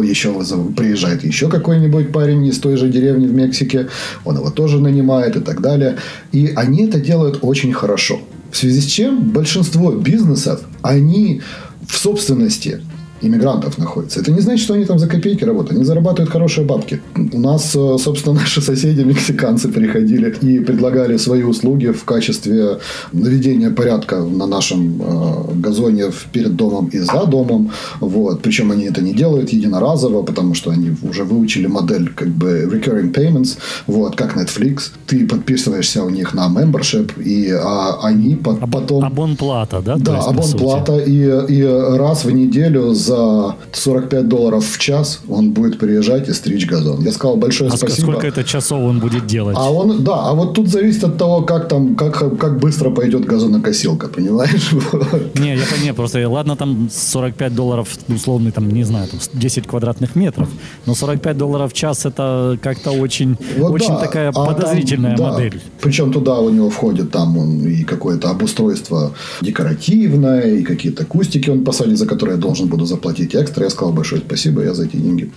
еще приезжает еще какой-нибудь парень из той же деревни в Мексике. Он его тоже нанимает и так далее. И они это делают очень хорошо. В связи с чем большинство бизнесов, они в собственности иммигрантов находятся. Это не значит, что они там за копейки работают. Они зарабатывают хорошие бабки. У нас, э, собственно, наши соседи, мексиканцы, приходили и предлагали свои услуги в качестве наведения порядка на нашем э, газоне перед домом и за домом. Вот. Причем они это не делают единоразово, потому что они уже выучили модель как бы recurring payments, вот, как Netflix. Ты подписываешься у них на membership, и а, они по- потом... Абонплата, да? Да, абонплата. И, и раз в неделю за 45 долларов в час он будет приезжать и стричь газон. Я сказал большое А спасибо. сколько это часов он будет делать? А он, да, а вот тут зависит от того, как там, как, как быстро пойдет газонокосилка, понимаешь? Не, я понимаю, просто ладно там 45 долларов, условный там, не знаю, там 10 квадратных метров, но 45 долларов в час это как-то очень, Вот очень да, такая а там, подозрительная да, модель. Причем туда у него входит там он и какое-то обустройство декоративное, и какие-то кустики он посадит, за которые я должен буду заплатить экстра. Я сказал большое спасибо, я за эти деньги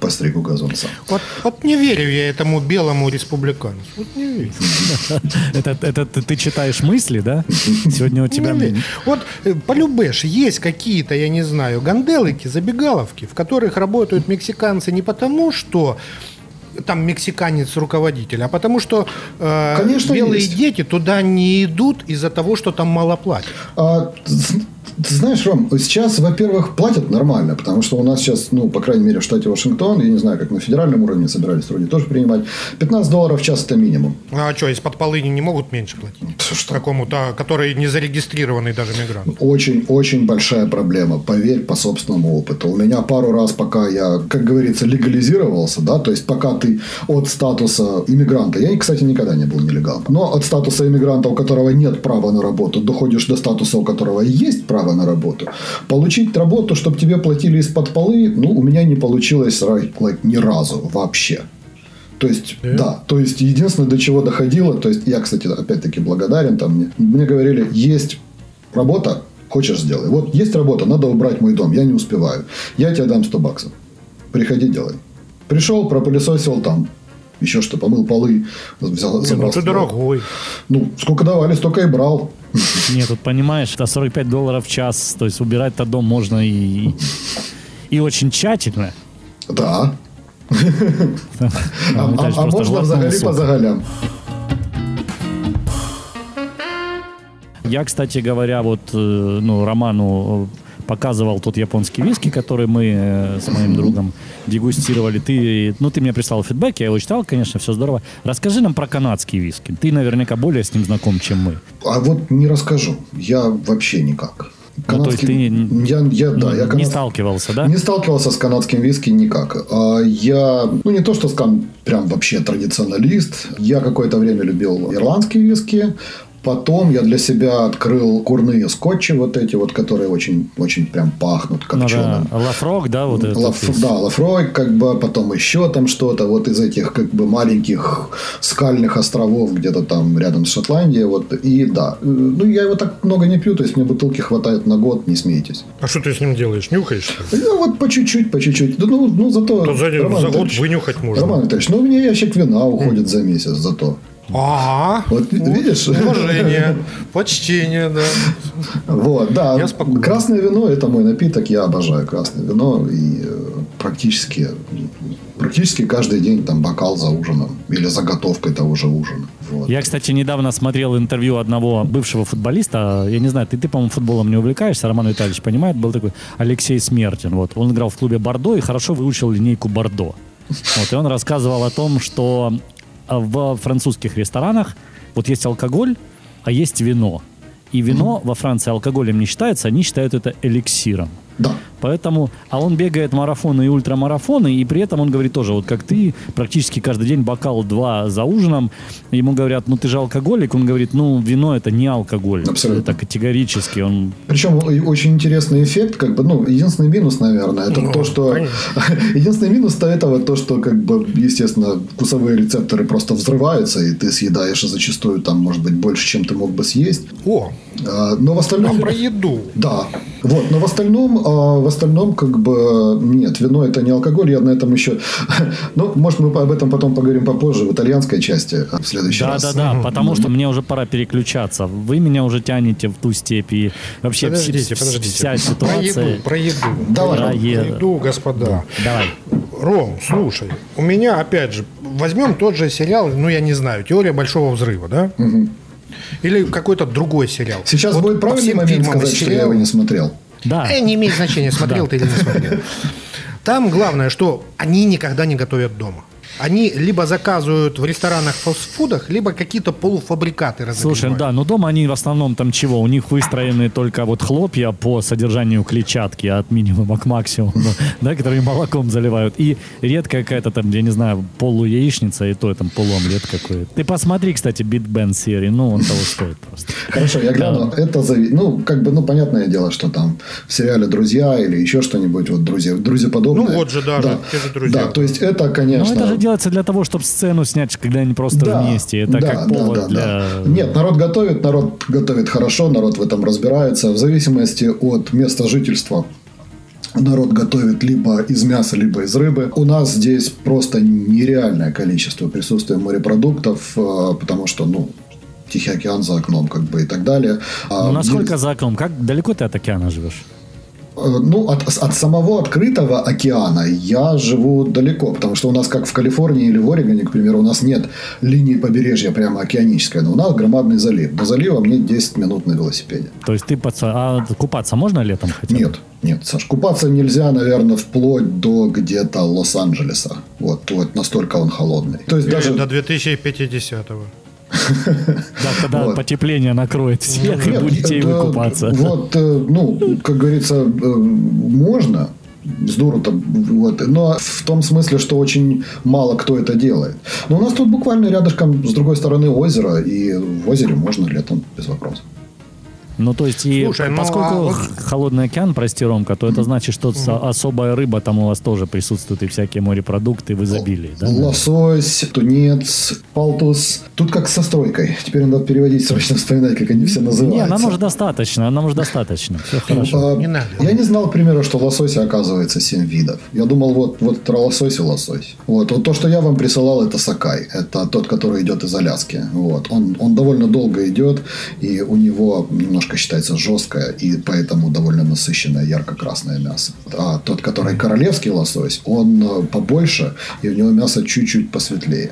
постригу газон сам. Вот, вот не верю я этому белому республиканцу. Вот не верю. Это, это ты, читаешь мысли, да? Сегодня у тебя... Вот э, полюбешь, есть какие-то, я не знаю, ганделыки, забегаловки, в которых работают мексиканцы не потому, что там мексиканец руководитель, а потому что э, Конечно, белые есть. дети туда не идут из-за того, что там мало платят. А, Ты знаешь, Ром, сейчас, во-первых, платят нормально, потому что у нас сейчас, ну, по крайней мере, в штате Вашингтон, я не знаю, как на федеральном уровне собирались вроде тоже принимать, 15 долларов в час это минимум. А что, из-под полы не могут меньше платить? Что? Какому-то, который не зарегистрированный даже мигрант. Очень-очень большая проблема, поверь по собственному опыту. У меня пару раз, пока я, как говорится, легализировался, да, то есть пока ты от статуса иммигранта, я, кстати, никогда не был нелегалом, но от статуса иммигранта, у которого нет права на работу, доходишь до статуса, у которого есть право на работу, получить работу, чтобы тебе платили из-под полы, ну, у меня не получилось like, ни разу вообще. То есть, Э? да, то есть, единственное, до чего доходило, то есть, я, кстати, опять-таки благодарен, там мне, мне говорили, есть работа, хочешь сделай. Вот есть работа, надо убрать мой дом, я не успеваю. Я тебе дам 100 баксов. Приходи, делай. Пришел, пропылесосил там, еще что, помыл полы, взял, Ну, забрал. ты дорогой. Ну, сколько давали, столько и брал. Нет, тут понимаешь, это 45 долларов в час. То есть убирать-то дом можно и, и очень тщательно. Да. А, а- а можно взагалі по загалям. Я, кстати говоря, вот э, ну, Роману э, показывал тот японский виски, который мы э, с моим другом дегустировали. Ты, ну, ты мне прислал фидбэк, я его читал, конечно, все здорово. Расскажи нам про канадский виски. Ты наверняка более с ним знаком, чем мы. А вот не расскажу. Я вообще никак. Ну, то есть ты не- я, я, да, Ну, я не канад- сталкивался, да? Не сталкивался с канадским виски никак. А Я, ну не то, что скан прям вообще традиционалист. Я какое-то время любил ирландские виски. Потом я для себя открыл курные скотчи вот эти вот, которые очень, очень прям пахнут Ну, копченым. да, Лафрог, да, вот этот. Лаф- да, Лафрой, как бы, потом еще там что-то, вот из этих как бы маленьких скальных островов где-то там рядом с Шотландией, вот, и да, ну, я его так много не пью, то есть мне бутылки хватает на год, не смейтесь. А что ты с ним делаешь? Нюхаешь? Ну, вот по чуть-чуть, по чуть-чуть, Да, ну, ну, зато... То за, Роман за год Витальевич, вынюхать можно. Роман Витальевич, ну, у меня ящик вина уходит за месяц зато. Ага. Вот, видишь? Уважение, почтение, да. Вот, да. Я спокоен. Красное вино – это мой напиток, я обожаю красное вино. И э, практически, практически каждый день там бокал за ужином или заготовкой того же ужина. Вот. Я, кстати, недавно смотрел интервью одного бывшего футболиста. Я не знаю, ты, ты по-моему, футболом не увлекаешься, Роман Витальевич понимает. Был такой Алексей Смертин. Вот. Он играл в клубе Бордо и хорошо выучил линейку Бордо. Вот. И он рассказывал о том, что в французских ресторанах вот есть алкоголь, а есть вино. И вино во Франции алкоголем не считается, они считают это эликсиром. Да. Поэтому, а он бегает марафоны и ультрамарафоны, и при этом он говорит тоже, вот как ты, практически каждый день бокал два за ужином. Ему говорят, ну ты же алкоголик. Он говорит, ну вино это не алкоголь. Абсолютно. Это категорически. Он Причем очень интересный эффект, как бы, ну, единственный минус, наверное, это Ну, то, что... Единственный минус-то этого, то, что, как бы, естественно, вкусовые рецепторы просто взрываются, и ты съедаешь зачастую там, может быть, больше, чем ты мог бы съесть. О, А, Но в а остальном... про еду. Да. Вот, но в остальном, а, в остальном, как бы, нет, вино это не алкоголь, я на этом еще... Ну, может, мы об этом потом поговорим попозже, в итальянской части, а, в следующий да, раз. да, да, потому что мне уже пора переключаться. Вы меня уже тянете в ту степь и вообще Подождите, подождите. вся Про ситуация. еду, про еду. Давай, про еду, господа. Давай. Ром, слушай, у меня, опять же, возьмем тот же сериал, ну, я не знаю, «Теория большого взрыва», да? Или какой-то другой сериал. Сейчас Вот будет правильный момент сказать, что я его сериалам- не смотрел. Да. Э, не имеет значения, смотрел ты или не смотрел. Там главное, что они никогда не готовят дома. Они либо заказывают в ресторанах фастфудах, либо какие-то полуфабрикаты разогревают. Слушай, да, но дома они в основном там чего? У них выстроены только вот хлопья по содержанию клетчатки от минимума к максимуму, да, которые молоком заливают. И редко какая-то там, я не знаю, полуяичница, и то там полуомлет какой-то. Ты посмотри, кстати, Биг Бен серии, ну, он того стоит просто. Хорошо, я гляну. Это Ну, как бы, ну, понятное дело, что там в сериале «Друзья» или еще что-нибудь, вот «Друзья», «Друзья-подобные». Ну, вот же даже те же «Друзья». Да, то есть это, Но конечно... это же делается для того, чтобы сцену снять, когда они просто вместе. Это да, как да, повод да, для... да. Нет, народ готовит, народ готовит хорошо, народ в этом разбирается. В зависимости от места жительства народ готовит либо из мяса, либо из рыбы. У нас здесь просто нереальное количество присутствия морепродуктов, э, потому что, ну, Тихий океан за окном, как бы и так далее. А Ну, насколько есть- за окном? Как далеко ты от океана живешь? Ну, от, от самого открытого океана я живу далеко, потому что у нас, как в Калифорнии или в Орегоне, к примеру, у нас нет линии побережья прямо океанической, но у нас громадный залив. До залива мне 10 минут на велосипеде. То есть ты паца... А купаться можно летом хотя бы? Нет, нет, Саш, купаться нельзя, наверное, вплоть до где-то Лос-Анджелеса. Вот, вот настолько он холодный. То есть Или даже... до 2050-го. Да, когда Вот. потепление накроет всех, и Нет, будете и вы да, купаться. Вот, э, ну, как говорится, э, можно, здорово, вот, но в том смысле, что очень мало кто это делает. Но у нас тут буквально рядышком, с другой стороны, озеро, и в озере можно летом без вопросов. Ну, то есть, и Слушай, ну, поскольку а вот- х- холодный океан, прости, Ромка, то это значит, что особая рыба там у вас тоже присутствует, и всякие морепродукты в изобилии, да? Лосось, тунец, палтус. Тут как со стройкой. Теперь надо переводить, срочно вспоминать, как они все называются. Не, нам уже достаточно, нам уже достаточно. Все хорошо. А, Не надо. Я не знал, к примеру, что лосося оказывается 7 видов. Я думал, вот, вот про лосось и лосось. Вот. вот то, что я вам присылал, это сакай. Это тот, который идет из Аляски. Вот. Он, он довольно долго идет, и у него немножко считается жесткое, и поэтому довольно насыщенное ярко-красное мясо. А тот, который королевский лосось, он э, побольше, и у него мясо чуть-чуть посветлее.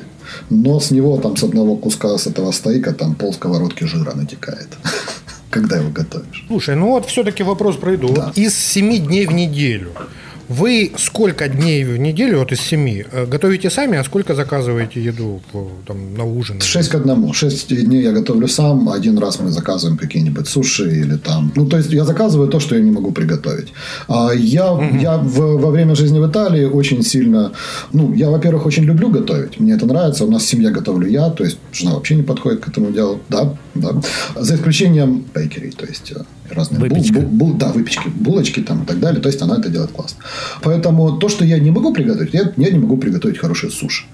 Но с него там с одного куска с этого стейка там пол сковородки жира натекает. Когда его готовишь. Слушай, ну вот все-таки вопрос про еду. Да. Вот Из 7 дней в неделю. Вы сколько дней в неделю, вот из 7, готовите сами, а сколько заказываете еду там, на ужин? 6 к одному. 6 дней я готовлю сам. Один раз мы заказываем какие-нибудь суши или там... Ну, то есть, я заказываю то, что я не могу приготовить. А я, я в- во время жизни в Италии очень сильно... Ну, я, во-первых, очень люблю готовить. Мне это нравится. У нас в семье готовлю я. То есть, жена вообще не подходит к этому делу. Да, да. За исключением бейкерей. То есть, э, разные бул- Выпечка. бул- бул- да, выпечки, булочки там и так далее. То есть, она это делает классно. Поэтому то, что я не могу приготовить, я, я не могу приготовить хорошие суши.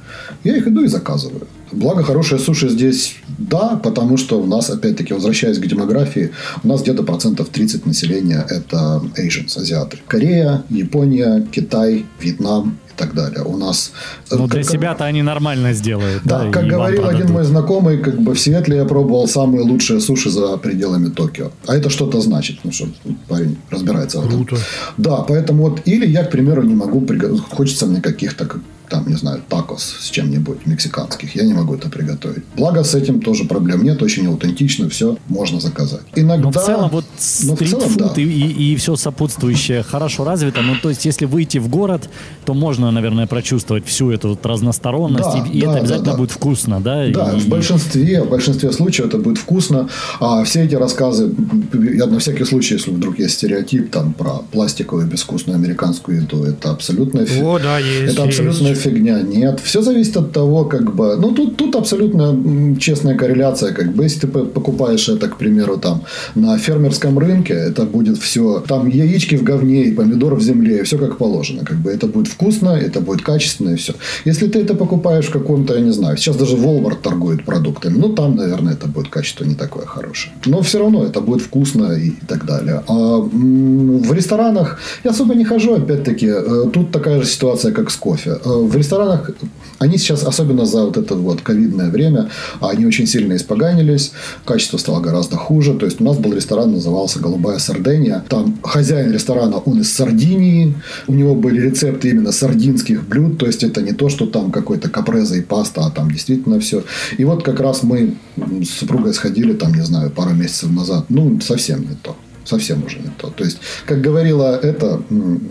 Я их иду и заказываю. Благо, хорошие суши здесь, да, потому что у нас, опять-таки, возвращаясь к демографии, у нас где-то процентов 30 населения – это Asians, азиаты. Корея, Япония, Китай, Вьетнам и так далее. У нас... Ну, как- для как- себя-то они нормально сделают. да, и как говорил один мой знакомый, как бы в Сиэтле я пробовал самые лучшие суши за пределами Токио. А это что-то значит, ну что парень разбирается в этом. Круто. Да, поэтому вот, или я, к примеру, не могу хочется мне каких-то, как, там, не знаю, такос с чем-нибудь мексиканских, я не могу это приготовить. Благо с этим тоже проблем нет, очень аутентично, все можно заказать. Иногда... Но в целом вот стритфуд да. и, все сопутствующее хорошо развито. Ну, то есть, если выйти в город, то можно, наверное, прочувствовать всю эту вот разносторонность, Да, и, и да, это да, обязательно да. будет вкусно, да? Да, И- в большинстве, в большинстве случаев это будет вкусно. А все эти рассказы, я на всякий случай, если вдруг есть стереотип там про пластиковую безвкусную американскую еду, это абсолютная фи- О, да, есть, Это абсолютная фигня. Нет, все зависит от того, как бы. Ну тут тут абсолютно честная корреляция, как бы, если ты покупаешь это, к примеру, там на фермерском рынке, это будет все там яички в говне и помидор в земле, все как положено, как бы это будет вкусно, это будет качественно и все. Если ты это покупаешь в каком-то, я не знаю, сейчас даже Walmart торгует продуктами, ну там, наверное, это будет качество не такое хорошее. Но все равно это будет вкусно и, и так далее. А в ресторанах я особо не хожу, опять-таки, э, тут такая же ситуация, как с кофе. В ресторанах они сейчас, особенно за вот это вот ковидное время, они очень сильно испоганились, качество стало гораздо хуже. То есть у нас был ресторан, назывался «Голубая Сардения». Там хозяин ресторана, он из Сардинии, у него были рецепты именно сардинских блюд, то есть это не то, что там какой-то капреза и паста, а там действительно все. И вот как раз мы с супругой сходили, там, не знаю, пару месяцев назад, ну, совсем не то. Совсем уже не то. То есть, как говорила это,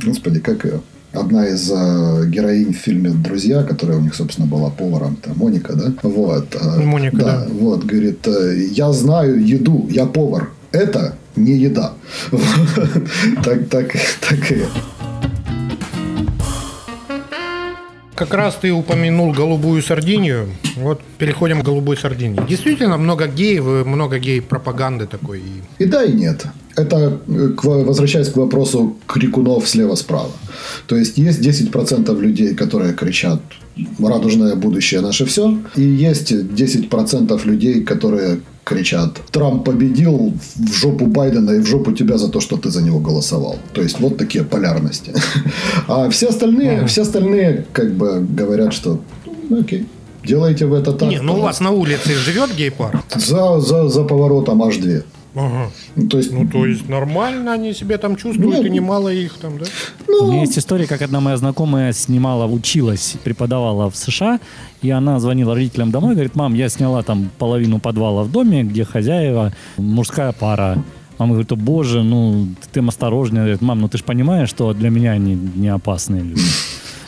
господи, как ее, одна из э, героинь в фильме «Друзья», которая у них, собственно, была поваром, это Моника, да? Вот. э, Моника, да. Вот, говорит, э, я знаю еду, я повар. Это не еда. Так, так, так и Как раз ты упомянул голубую Сардинию. Вот переходим к голубой Сардинии. Действительно, много геев, много гей-пропаганды такой. И да, и нет. Это, э, возвращаясь к вопросу крикунов слева-справа. То есть, есть 10% людей, которые кричат «радужное будущее наше все», и есть 10% людей, которые кричат «Трамп победил в жопу Байдена и в жопу тебя за то, что ты за него голосовал». То есть, вот такие полярности. А все остальные, все остальные как бы говорят, что ну, окей, делайте вы это так. Не, ну у вас на улице живет гей-пар. За, за, за поворотом аж две. Ага. Ну, То есть, Ну, то есть нормально они себя там чувствуют, Нет. и немало их там, да? У меня есть история, как одна моя знакомая снимала, училась, преподавала в США, и она звонила родителям домой, говорит, мам, я сняла там половину подвала в доме, где хозяева, мужская пара. Мама говорит, о боже, ну ты им осторожнее. Говорит, мам, ну ты же понимаешь, что для меня они не опасные люди.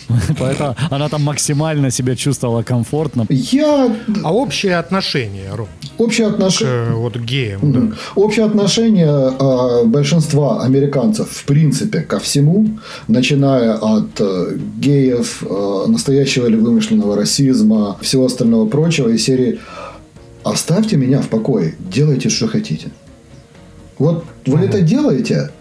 Поэтому она там максимально себя чувствовала комфортно. я А общее отношение, Ром, общее к отношение... э, вот геям, да? Общее отношение э, большинства американцев, в принципе, ко всему, начиная от э, геев, э, настоящего или вымышленного расизма, всего остального прочего, из серии «Оставьте меня в покое, делайте, что хотите». Вот вы это делаете,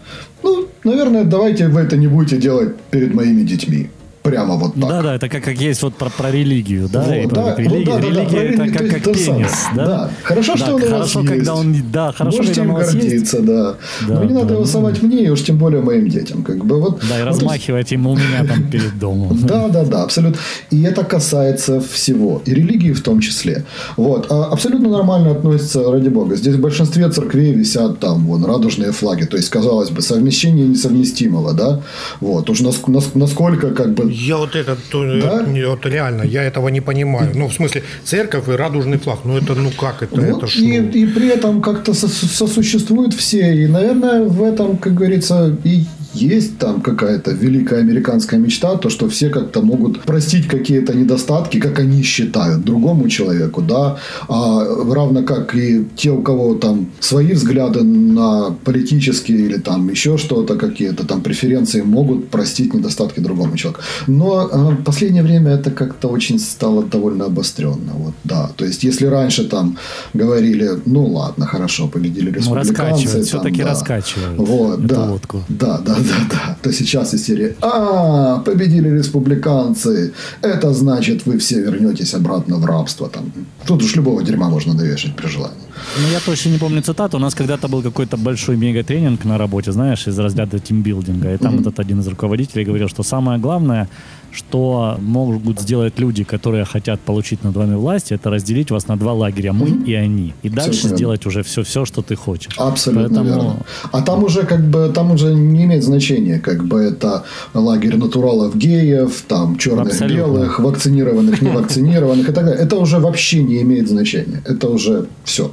ну, наверное, давайте вы это не будете делать перед моими детьми. Прямо вот так. Да, да, это как, как есть вот про, про религию, да, Вот, и про да, как религия. вот да, да, да, религия про это религию, как, как пенис, самое. да? Да. Хорошо, что Да, он у вас хорошо, когда есть. он, да, хорошо, Можете когда им он вас есть. гордиться, да. Да, Но не да, надо его ну. совать мне, и уж тем более моим детям. Как бы вот, Да, и ну, то есть- размахивать ему у меня там перед домом. Да, да, да, абсолютно. И это касается всего, и религии в том числе. Вот. А абсолютно нормально относится, ради бога. Здесь в большинстве церквей висят там вон радужные флаги. То есть, казалось бы, совмещение несовместимого, да? Вот. Уж нас- нас- насколько как бы... Я вот это, то- Да? вот реально, я этого не понимаю. Ну, в смысле, церковь и радужный флаг, ну это, ну как это, Вот, это ж, и, ну, и при этом как-то сос- сосуществуют все. И, наверное, в этом, как говорится, и есть там какая-то великая американская мечта, то, что все как-то могут простить какие-то недостатки, как они считают, другому человеку, да, а равно как и те, у кого там свои взгляды на политические или там еще что-то, какие-то там преференции, могут простить недостатки другому человеку. Но э, в последнее время это как-то очень стало довольно обостренно, вот, да, то есть если раньше там говорили, ну ладно, хорошо, победили Ну, республиканцы, раскачивают, там, все-таки да. раскачивают Вот, да, лодку. да, да, да, да. То сейчас из серии «А, победили республиканцы, это значит, вы все вернетесь обратно в рабство». Там. Тут уж любого дерьма можно навешать при желании. Ну, я точно не помню цитату. У нас когда-то был какой-то большой мегатренинг на работе, знаешь, из разряда тимбилдинга. И там этот один из руководителей говорил, что самое главное, что могут сделать люди, которые хотят получить над вами власть, это разделить вас на два лагеря, мы и они. И дальше верно. сделать уже все-все, что ты хочешь. Абсолютно Поэтому- верно. А там уже как бы там уже не имеет значения, как бы это лагерь натуралов геев, там черных, Абсолютно. белых, вакцинированных, невакцинированных и так далее. Это уже вообще не имеет значения. Это уже все.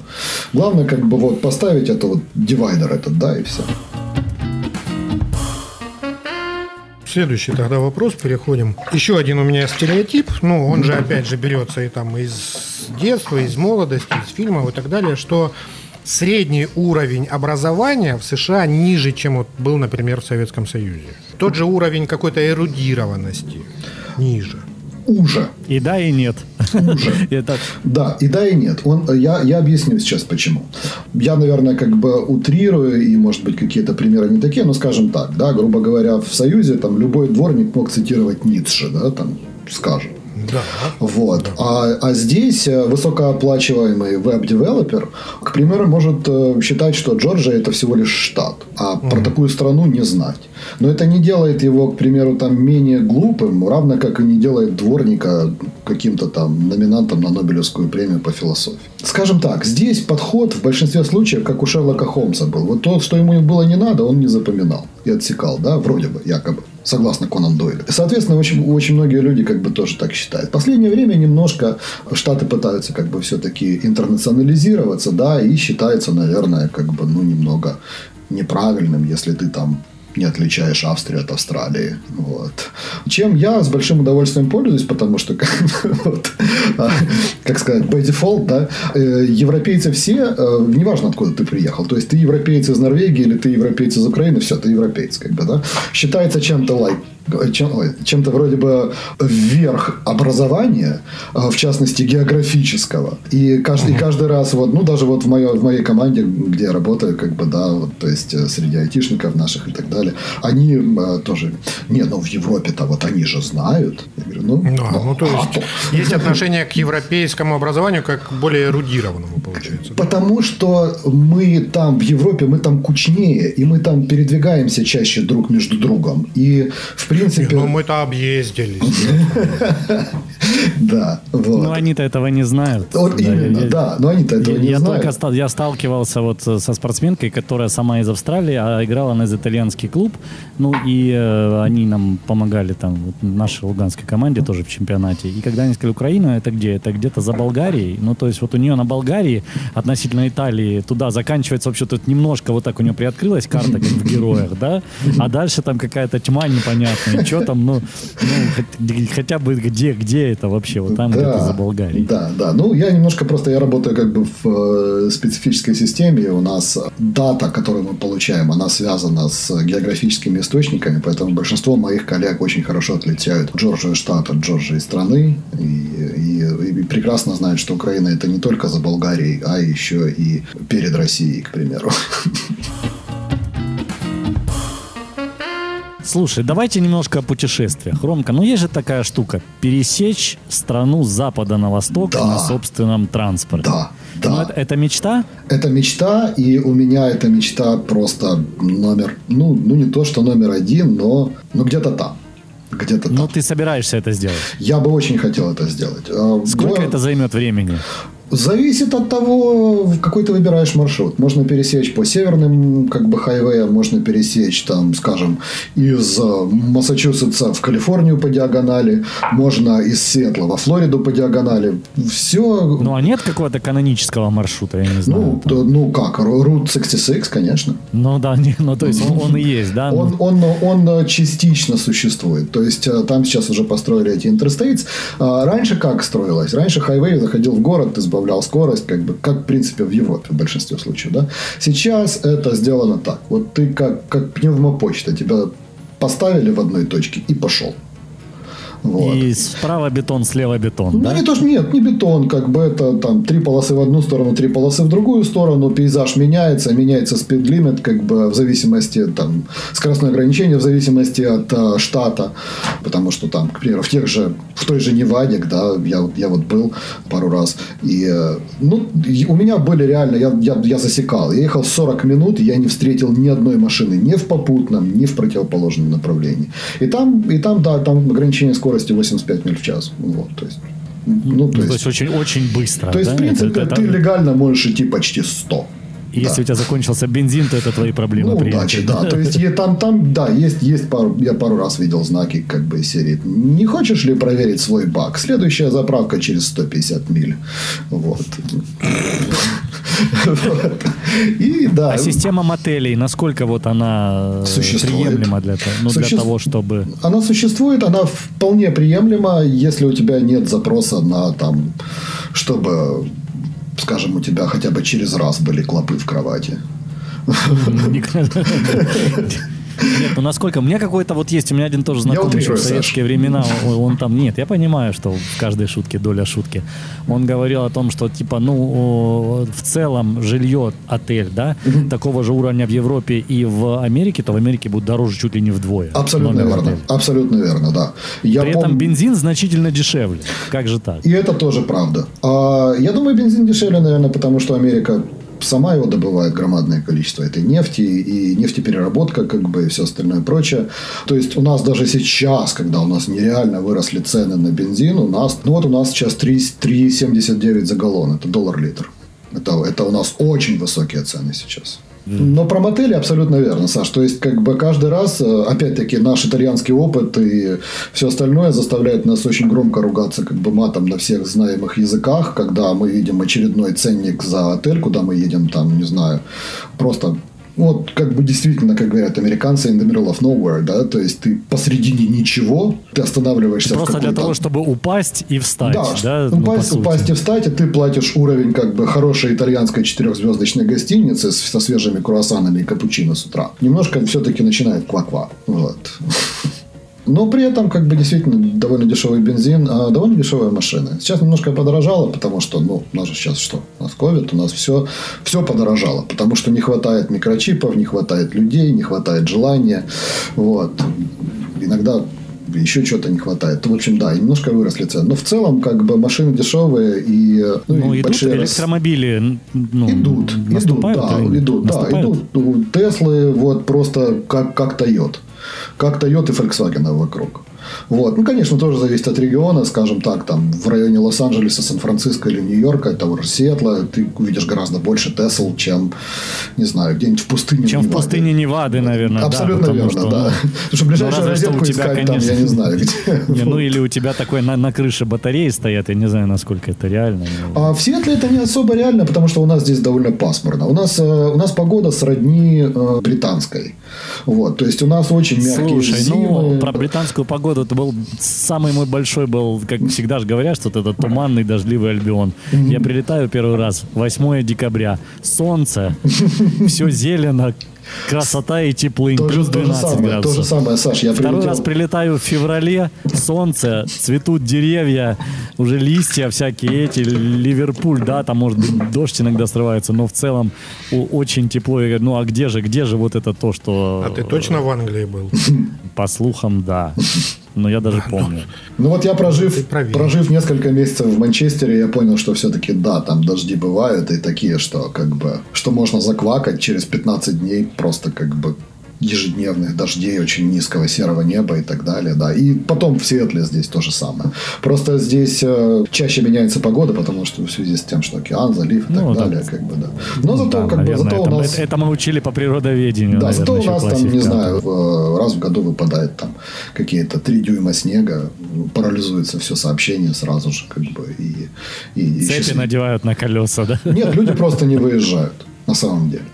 Главное как бы вот поставить это вот дивайдер этот, да, и все. Следующий тогда вопрос, переходим. Еще один у меня стереотип, ну, он же опять же берется и там из детства, из молодости, из фильмов и так далее, что средний уровень образования в США ниже, чем вот был, например, в Советском Союзе. Тот же уровень какой-то эрудированности ниже. Уже. И да, и нет. Это Да, и да, и нет. Он, я, я объясню сейчас почему. Я, наверное, как бы утрирую, и, может быть, какие-то примеры не такие, но скажем так, да, грубо говоря, в Союзе там любой дворник мог цитировать Ницше, да, там, скажем. Да. Вот. А, а здесь э, высокооплачиваемый веб-девелопер, к примеру, может э, считать, что Джорджия это всего лишь штат, а про такую страну не знать. Но это не делает его, к примеру, там менее глупым, равно как и не делает дворника каким-то там номинантом на Нобелевскую премию по философии. Скажем так, здесь подход в большинстве случаев, как у Шерлока Холмса был. Вот то, что ему было не надо, он не запоминал и отсекал, да, вроде бы, якобы согласно Конан Дойлю. Соответственно, очень, очень многие люди как бы тоже так считают. В последнее время немножко Штаты пытаются как бы все-таки интернационализироваться, да, и считается, наверное, как бы, ну, немного неправильным, если ты там не отличаешь Австрию от Австралии. Вот. Чем я с большим удовольствием пользуюсь, потому что, как, вот, а, как сказать, by default, да, э, европейцы все, э, неважно, откуда ты приехал, то есть ты европеец из Норвегии или ты европеец из Украины, все, ты европеец, как бы, да, считается чем-то like чем, чем-то вроде бы вверх образования, э, в частности географического. И каждый, и каждый раз, вот, ну, даже вот в, моей, в моей команде, где я работаю, как бы, да, вот, то есть э, среди айтишников наших и так далее, они э, тоже, не, ну, в Европе-то вот они же знают. Я говорю, ну, Да, ну то а есть то. есть отношение к европейскому образованию как к более эрудированному, получается. да? Потому что мы там в Европе, мы там кучнее, и мы там передвигаемся чаще друг между другом. И, в принципе... Ну, мы-то объездились. Да, вот. Ну, они-то этого не знают. Вот Да, именно, я- да, но они-то этого Я, не я знают. только я сталкивался вот э, со спортсменкой, которая сама из Австралии, а играла на итальянский клуб. Ну и э, они нам помогали там, вот, нашей луганской команде тоже в чемпионате. И когда они сказали Украина, это где? Это где-то за Болгарией. Ну то есть вот у нее на Болгарии относительно Италии туда заканчивается вообще тут немножко вот так у нее приоткрылась карта, как в героях, да? А дальше там какая-то тьма непонятная. Что там, ну, ну хотя бы где, где это вообще? Вот там где-то за Болгарией. Да, да. Ну, я немножко просто, я работаю как бы в э, специфической системе. У нас дата, которую мы получаем, она связана с географическими источниками, поэтому большинство моих коллег очень хорошо отличают Джорджию штат от Джорджии страны и, и- и прекрасно знают, что Украина это не только за Болгарией, а еще и перед Россией, к примеру. Слушай, давайте немножко о путешествиях. Ромка, ну есть же такая штука. Пересечь страну с запада на восток Да. на собственном транспорте. Да, да. Ну, это, это мечта? Это мечта, и у меня эта мечта просто номер, ну, ну не то, что номер один, но ну, где-то там. Где-то там. Ну, ты собираешься это сделать. Я бы очень хотел это сделать. А, Сколько город- это займет времени? Зависит от того, какой ты выбираешь маршрут. Можно пересечь по северным как бы хайвеям, можно пересечь там, скажем, из э, Массачусетса в Калифорнию по диагонали, можно из Сиэтла во Флориду по диагонали. Все Ну, а нет какого-то канонического маршрута, я не знаю. ну, там? то- ну как, Route 66, конечно. Ну, да, не, ну, то есть он, и есть, да? Он, Ну, он, он э, частично существует. То есть э, там сейчас уже построили эти интерстейтс. А Раньше как строилось? Раньше хайвей заходил в город, ты сбавлял скорость, как бы, как в принципе в Европе в большинстве случаев. Да? Сейчас это сделано так. Вот ты как, как пневмопочта, тебя поставили в одной точке и пошел. Вот. И справа бетон, слева бетон, Ну, да? не то, что нет, не бетон, как бы это там три полосы в одну сторону, три полосы в другую сторону, пейзаж меняется, меняется спидлимит, как бы в зависимости, там, скоростное ограничение в зависимости от э, штата, потому что там, к примеру, в тех же, в той же Неваде, да, я, вот- я вот был пару раз, и, э, ну, и у меня были реально, я, я, я засекал, я ехал 40 минут, и я не встретил ни одной машины, ни в попутном, ни в противоположном направлении. И там, и там, да, там ограничение скорости 85 миль в час, вот, то есть, ну, Ну, то то есть, есть очень, очень быстро, то есть, да? в принципе, Это- это- ты легально можешь идти почти 100. И Если Да. у тебя закончился бензин, то это твои проблемы. Ну, приятель. удачи, да. То есть, там, там, да, есть, есть пару, я пару раз видел знаки, как бы, серии. Не хочешь ли проверить свой бак? Следующая заправка через 150 миль. Вот. И, да. А система мотелей, насколько вот она э, приемлема для, ну, для того, чтобы... Она существует, она вполне приемлема, если у тебя нет запроса на там, чтобы, скажем, у тебя хотя бы через раз были клопы в кровати. Нет, ну насколько... У меня какой-то вот есть, у меня один тоже знакомый утрирую, в советские времена, он, он там... Нет, я понимаю, что в каждой шутке доля шутки. Он говорил о том, что типа, ну, в целом жилье, отель, да, такого же уровня в Европе и в Америке, то в Америке будет дороже чуть ли не вдвое. Абсолютно верно. Абсолютно верно, да. Я При пом- этом бензин значительно дешевле. Как же так? И это тоже правда. А, я думаю, бензин дешевле, наверное, потому что Америка сама его добывает громадное количество этой нефти и нефтепереработка, как бы, и все остальное прочее. То есть, у нас даже сейчас, когда у нас нереально выросли цены на бензин, у нас, ну вот у нас сейчас 3 3,79 за галлон, это доллар литр. Это, это у нас очень высокие цены сейчас. Но про мотели абсолютно верно, Саш. То есть, как бы каждый раз, э, опять-таки, наш итальянский опыт и все остальное заставляет нас очень громко ругаться как бы матом на всех знаемых языках, когда мы видим очередной ценник за отель, куда мы едем, там, не знаю, просто вот, как бы действительно, как говорят американцы, in the middle of nowhere, да, то есть ты посредине ничего, ты останавливаешься в Просто для того, чтобы упасть и встать, да? да, ну, упасть, сути. упасть и встать, и ты платишь уровень как бы хорошей итальянской четырехзвездочной гостиницы со свежими круассанами и капучино с утра. Немножко все-таки начинает ква-ква. Вот. Но при этом, как бы, действительно, довольно дешевый бензин, а довольно дешевая машина. Сейчас немножко подорожало, потому что, ну, у нас же сейчас что? У нас ковид, у нас все, все подорожало. Потому что не хватает микрочипов, не хватает людей, не хватает желания. Вот. Иногда еще что-то не хватает. В общем, да, немножко выросли цены. Но в целом, как бы, машины дешевые и, ну, и идут большие... электромобили, ну, идут, наступают, идут, да, или- идут, да, идут. Теслы вот просто как, как Toyota. Как Toyota и Volkswagen вокруг. Вот. Ну, конечно, тоже зависит от региона, скажем так, там в районе Лос-Анджелеса, Сан-Франциско или Нью-Йорка, того же Сиэтла, ты увидишь гораздо больше Тесл, чем, не знаю, где-нибудь в пустыне. Чем в Неваде. пустыне Невады, наверное. Абсолютно да, верно, что, да. ну, Потому что ближайшую розетку тебя, искать там, я конечно. не знаю, где. Не, ну или у тебя такой на, на крыше батареи стоят, я не знаю, насколько это реально. Ну, А в Сиэтле это не особо реально, потому что у нас здесь довольно пасмурно. У нас, э, у нас погода сродни э, британской. Вот, то есть у нас очень мягкие Слушай, зимы. ну про британскую погоду это был самый мой большой был, как всегда же говорят, что вот это туманный дождливый Альбион. Я прилетаю первый раз 8 декабря, солнце, все зелено, красота и теплынь, то, плюс же, то, же 12 самое, градусов. то же самое, Саш, я Второй прилетел. раз прилетаю в феврале, солнце, цветут деревья, уже листья всякие эти, Ливерпуль, да, там может быть дождь иногда срывается, но в целом очень тепло. Я говорю, ну а где же, где же вот это то, что... А ты точно в Англии был? По слухам, да. Но я даже помню. Ну вот я прожив, прожив несколько месяцев в Манчестере, я понял, что все-таки да, там дожди бывают и такие, что как бы, что можно заквакать через 15 дней просто как бы ежедневных дождей, очень низкого серого неба и так далее, да. И потом в Сиэтле здесь то же самое. Просто здесь э, чаще меняется погода, потому что в связи с тем, что океан, залив и так Ну, да. далее, как бы, да. Но зато, Да, как бы, наверное, зато это, у нас... это- это мы учили по природоведению. Да, наверное, зато у нас там, не знаю, в- раз в году выпадает там какие-то три дюйма снега, парализуется все сообщение сразу же, как бы, и... и- и Цепи счастливо. надевают на колеса, да? Нет, люди просто не выезжают, на самом деле.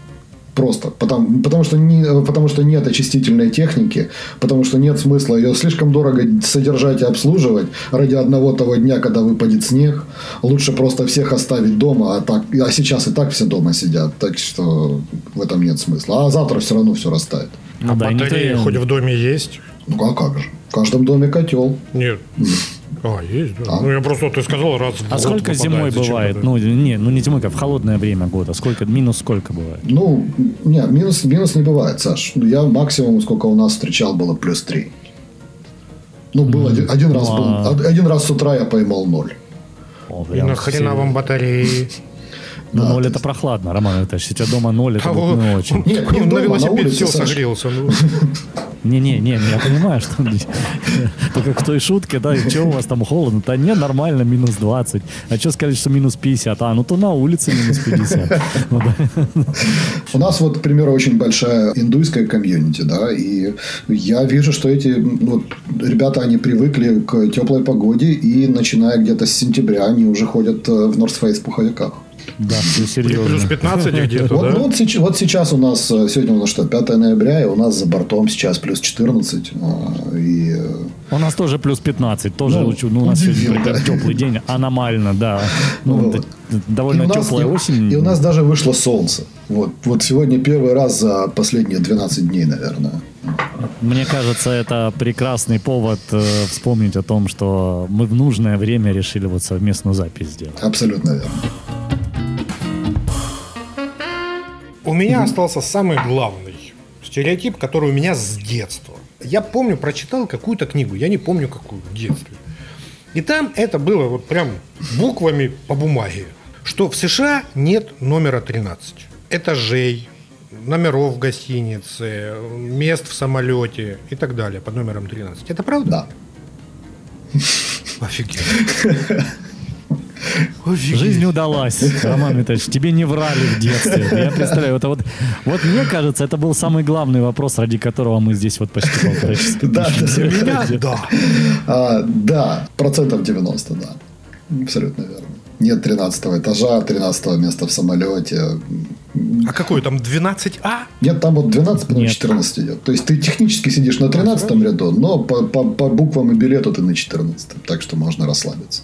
Просто. Потому, потому, что не, потому что нет очистительной техники, потому что нет смысла ее слишком дорого содержать и обслуживать ради одного того дня, когда выпадет снег. Лучше просто всех оставить дома, а, так, а сейчас и так все дома сидят. Так что в этом нет смысла. А завтра все равно все растает. Ну а да, батареи хоть в доме есть? Ну а как же? В каждом доме котел. Нет. А, есть, да. А? Ну, я просто, ты сказал, раз в А год сколько выпадает, зимой зачем бывает? Ну, не, ну не зимой, как в холодное время года. Сколько, минус сколько бывает? Ну, нет, минус, минус не бывает, Саш. Я максимум, сколько у нас встречал, было плюс 3. Ну, был один, один раз Ну, был, а- од- один раз с утра я поймал ноль. О, И прям нахрена вам батареи? Ну, Да, ноль то это прохладно, Роман Витальевич. У тебя дома ноль, это Того- будет не очень. Нет, не Он на дома, на велосипед улице, все Саш. согрелся. ну. Не-не-не, я понимаю, что только в той шутке, да, и что у вас там холодно? Да не, нормально, минус 20. А что сказали, что минус 50? А, ну то на улице минус 50. Ну, да. У нас вот, к примеру, очень большая индуйская комьюнити, да, и я вижу, что эти ну, вот, ребята, они привыкли к теплой погоде, и начиная где-то с сентября они уже ходят э, в North Face в пуховиках. Да, все Плюс серьезно. 15 где-то, Вот, ну, да? вот, сейчас, вот сейчас у нас, э, сегодня у нас что, 5 ноября, и у нас за бортом сейчас плюс 14. а, И э, У нас тоже плюс 15, тоже Ну, ну, у нас сегодня такой теплый день, аномально, да. Ну, Вот. довольно И нас- теплая осень. И у нас даже вышло солнце. Вот, вот сегодня первый раз за последние 12 дней, наверное. Мне кажется, это прекрасный повод э, вспомнить о том, что мы в нужное время решили вот совместную запись сделать. Абсолютно верно. У меня остался самый главный стереотип, который у меня с детства. Я помню, прочитал какую-то книгу, я не помню какую в детстве. И там это было вот прям буквами по бумаге, что в США нет номера 13. Этажей, номеров в гостинице, мест в самолете и так далее под номером 13. Это правда? Да. Офигеть. Офигеть. Жизнь удалась, Роман Витальевич. Тебе не врали в детстве. Я представляю, это вот, вот мне кажется, это был самый главный вопрос, ради которого мы здесь вот почти полтора часа. Да. Для меня да. А, да, процентов 90, да. Абсолютно верно. Нет 13 этажа, 13 места в самолете. А какой там 12А? Нет, там вот 12, потом Нет. 14 идет. То есть ты технически сидишь на 13 ряду, но по, по- по буквам и билету ты на 14. Так что можно расслабиться.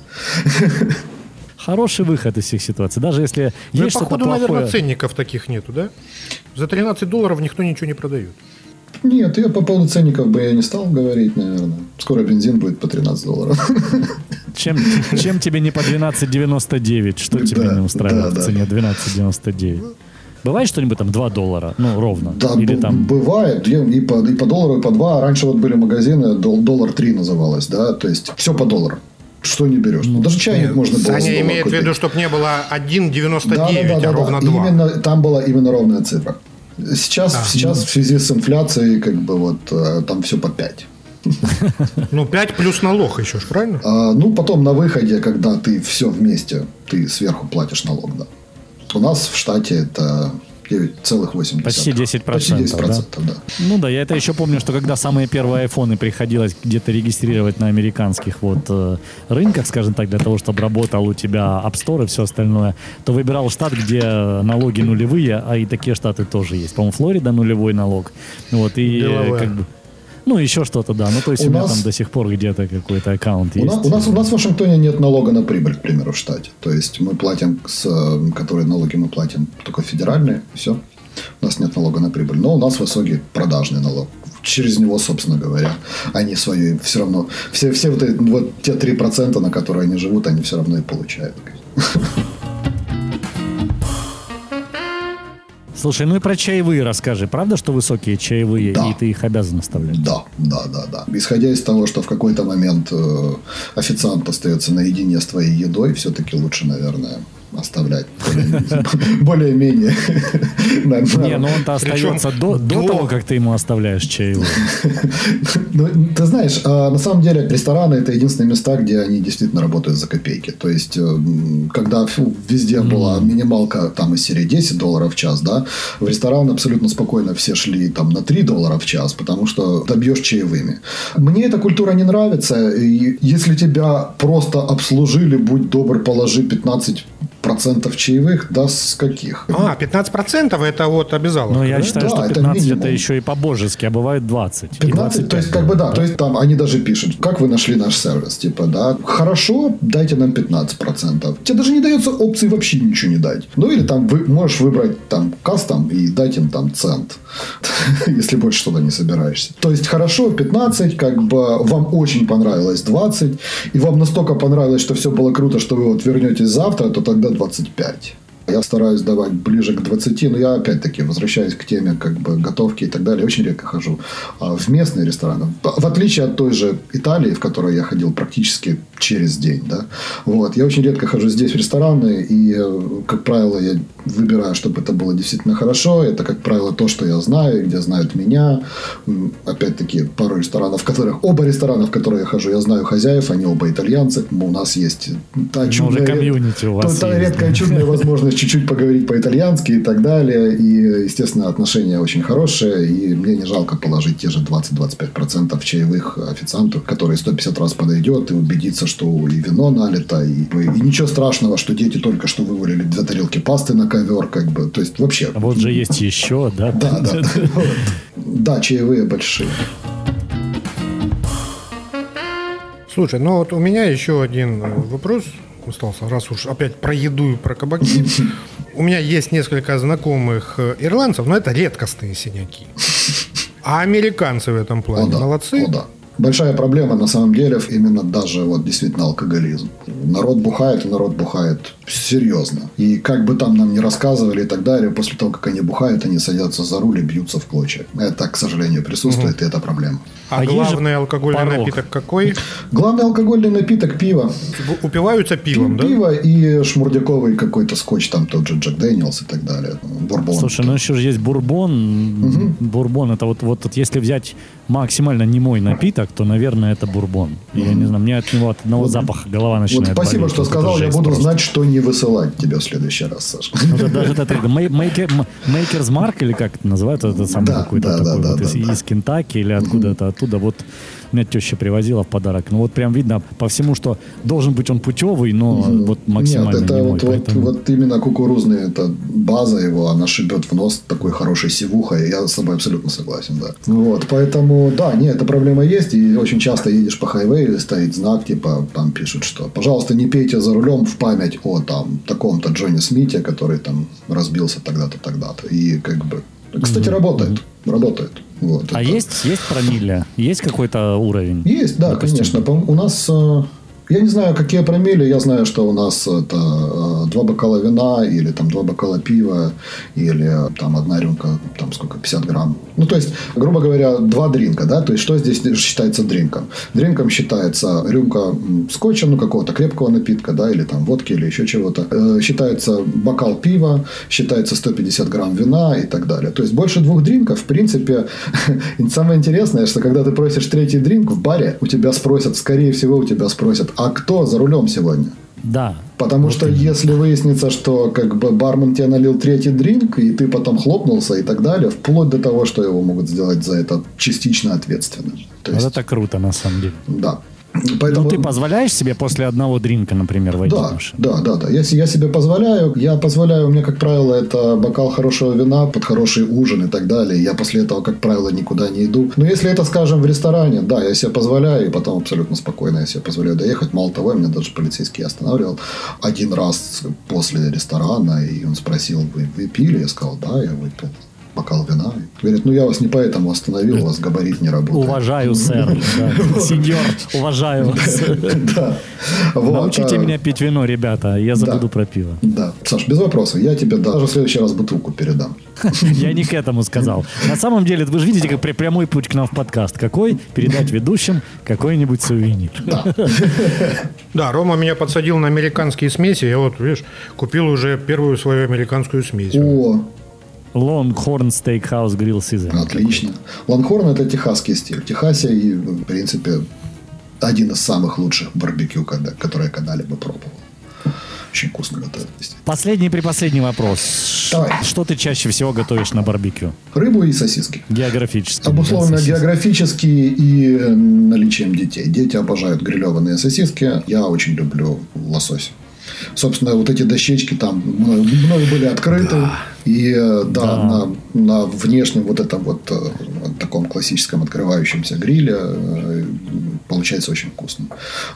Хороший выход из всех ситуаций. Даже если Ну, есть что-то походу, наверное, плохое. ценников таких нету, да? За 13 долларов никто ничего не продает. Нет, я по поводу ценников бы я не стал говорить, наверное. Скоро бензин будет по 13 долларов. Чем, чем тебе не по 12,99? Что тебя Да, не устраивает да, в цене 12,99? Бывает что-нибудь там 2 доллара? Ну, ровно. Да, Или б- там... бывает. И по, и по доллару, и по два. Раньше вот были магазины, дол- доллар три называлось, да, то есть все по доллару. Что не берешь. Ну, даже чайник можно было Саня имеет в виду, чтобы не было 1,99, Да, да, да, а ровно да. 2. Именно, там была именно ровная цифра. Сейчас, сейчас в связи с инфляцией, как бы вот э, там все по 5. Ну, 5 плюс налог еще, правильно? А, ну, потом на выходе, когда ты все вместе, ты сверху платишь налог, да. У нас в штате это 9,8. Почти 10%, Почти 10%, да. Ну да, я это еще помню, что когда самые первые айфоны приходилось где-то регистрировать на американских вот э, рынках, скажем так, для того, чтобы работал у тебя App Store и все остальное, то выбирал штат, где налоги нулевые, а и такие штаты тоже есть. По-моему, Флорида нулевой налог. Вот, и Деловая. как бы... Ну, еще что-то, да. Ну, то есть у, У меня нас- там до сих пор где-то какой-то аккаунт У есть. нас, у, нас, у нас в Вашингтоне нет налога на прибыль, к примеру, в штате. То есть мы платим, с, которые налоги мы платим только федеральные, все. У нас нет налога на прибыль. Но у нас высокий продажный налог. Через него, собственно говоря, они свою все равно... Все, все вот, эти- вот те 3%, на которые они живут, они все равно и получают. Слушай, ну и про чаевые расскажи. Правда, что высокие чаевые, Да. и ты их обязан оставлять? Да, да, да, да. Исходя из того, что в какой-то момент э, официант остается наедине с твоей едой, все-таки лучше, наверное, оставлять более- более-менее. Не, ну он-то остается до, того, как ты ему оставляешь чаевые. Ну, ты знаешь, а, на самом деле рестораны это единственные места, где они действительно работают за копейки. То есть, э, когда фу, везде была минималка там из серии 10 долларов в час, да, в ресторан абсолютно спокойно все шли там на 3 доллара в час, потому что добьешь чаевыми. Мне эта культура не нравится. И если тебя просто обслужили, будь добр, положи 15 процентов чаевых, да с каких? А, 15% это вот обязаловка, Но я да? считаю, Да, что это 15 это, минимум. еще и по-божески, а бывает 20. и 15, то есть, как бы, да, то есть, там они даже пишут, как вы нашли наш сервис, типа, да, хорошо, дайте нам 15%. Тебе даже не дается опции вообще ничего не дать. Ну, или там вы можешь выбрать там кастом и дать им там цент, если больше туда не собираешься. То есть, хорошо, 15, как бы, вам очень понравилось 20, и вам настолько понравилось, что все было круто, что вы вот вернетесь завтра, то тогда 25. Я стараюсь давать ближе к 20, но я опять-таки возвращаюсь к теме как бы готовки и так далее. Очень редко хожу а, в местные рестораны. В отличие от той же Италии, в которой я ходил практически через день. Да? Вот. Я очень редко хожу здесь в рестораны. И, э, как правило, я выбираю, чтобы это было действительно хорошо. Это, как правило, то, что я знаю, где знают меня. Опять-таки, пару ресторанов, в которых... Оба ресторана, в которые я хожу, я знаю хозяев. Они оба итальянцы. У нас есть та Ну, чудная... комьюнити у вас та- та есть, редкая да. чудная возможность чуть-чуть поговорить по-итальянски и так далее. И, естественно, отношения очень хорошие. И мне не жалко положить те же 20-25% чаевых официанту, который 150 раз подойдет и убедится, что и вино налито, и, и ничего страшного, что дети только что вывалили две тарелки пасты на ковер, как бы. То есть, вообще... А вот же есть еще, да? Да, да. Да, чаевые большие. Слушай, ну вот у меня еще один вопрос остался, раз уж опять про еду и про кабаки. У меня есть несколько знакомых э, ирландцев, но это редкостные синяки. А американцы в этом О, плане да. молодцы. О, да. Большая проблема на самом деле именно даже вот действительно алкоголизм. Народ бухает, и народ бухает серьезно. И как бы там нам не рассказывали и так далее, после того, как они бухают, они садятся за руль и бьются в клочья. Это, к сожалению, присутствует, и это проблема. А, А главный алкогольный порог. напиток какой? Главный алкогольный напиток – пиво. Упиваются пивом, да? Пиво и шмурдяковый какой-то скотч, там тот же Jack Daniel's и так далее. Бурбон. Слушай, ну еще же есть бурбон. Бурбон это вот, вот, вот если взять максимально не мой напиток, то, наверное, это бурбон. Я не знаю, мне от него от одного запаха голова вот начинает спасибо, болеть. что Вот сказал. Я буду просто. знать, что не высылать тебе в следующий раз, Саша. Ну, это даже это Maker's Mark или как это называют, это самый Да, какой-то да, такой да, вот да, из, да. из Кентукки или откуда-то оттуда. Вот меня теща привозила в подарок. Ну вот прям видно по всему, что должен быть он путевый, но вот максимально Нет, это не мой. вот, вот, поэтому- вот именно кукурузный, это база его, она шибет в нос такой хорошей сивухой. Я с тобой абсолютно согласен, да. Вот, поэтому, да, нет, эта проблема есть. И очень часто едешь по хайвею, стоит знак, типа, там пишут, что, пожалуйста, не пейте за рулем в память о там таком-то Джонни Смите, который там разбился тогда-то, тогда-то. И как бы, кстати, работает, работает. Вот, А это- есть, есть промилле? Есть какой-то уровень? Есть, да, Допустим. конечно. У нас, э, Я не знаю, какие промили. Я знаю, что у нас это э, два бокала вина или там два бокала пива или там одна рюмка, там сколько, 50 грамм. Ну, то есть, грубо говоря, два дринка, да? То есть, что здесь считается дринком? Дринком считается рюмка скотча, ну, какого-то крепкого напитка, да, или там водки, или еще чего-то. Э, считается бокал пива, считается 150 грамм вина и так далее. То есть, больше двух дринков, в принципе, самое интересное, что когда ты просишь третий дринк в баре, у тебя спросят, скорее всего, у тебя спросят, а кто за рулем сегодня? Да. Потому что если выяснится, что как бы бармен тебе налил третий дринк, и ты потом хлопнулся и так далее, вплоть до того, что его могут сделать за это частично ответственным. То Вот есть, это круто, на самом деле. да. Поэтому, Ну, ты позволяешь себе после одного дринка, например, войти в да, машину? да, да, да. Если я себе позволяю, я позволяю, у меня, как правило, это бокал хорошего вина под хороший ужин и так далее. Я после этого, как правило, никуда не иду. Но если это, скажем, в ресторане, да, я себе позволяю, и потом абсолютно спокойно я себе позволяю доехать. Мало того, меня даже полицейский останавливал один раз после ресторана, и он спросил, вы, вы пили? Я сказал, да, я выпил бокал вина. Говорит, ну я вас не поэтому остановил, у вас габарит не работает. Уважаю, сэр. Сеньор, уважаю вас. Научите а, меня пить вино, ребята, я забуду про пиво. Да. Саш, без вопросов. Я тебе даже в следующий раз бутылку передам. Я не к этому сказал. На самом деле, вы же видите, как прямой путь к нам в подкаст. Какой? Передать ведущим какой-нибудь сувенир. Да, Рома меня подсадил на американские смеси. Я вот, видишь, купил уже первую свою американскую смесь. О, Longhorn Steakhouse Grill Season. Отлично. Ланхорн это техасский стиль. В Техасе, и, в принципе, один из самых лучших барбекю, которые я когда-либо пробовал. Очень вкусно готовят. Последний припоследний вопрос. Давай. Что ты чаще всего готовишь на барбекю? Рыбу и сосиски. Географически. Обусловлено Да, сосиски. географически и э, наличием детей. Дети обожают грилеванные сосиски. Я очень люблю лосось. Собственно, вот эти дощечки там мною, были открыты. И э, да, Да. На, на внешнем вот этом вот э, таком классическом открывающемся гриле э, получается очень вкусно.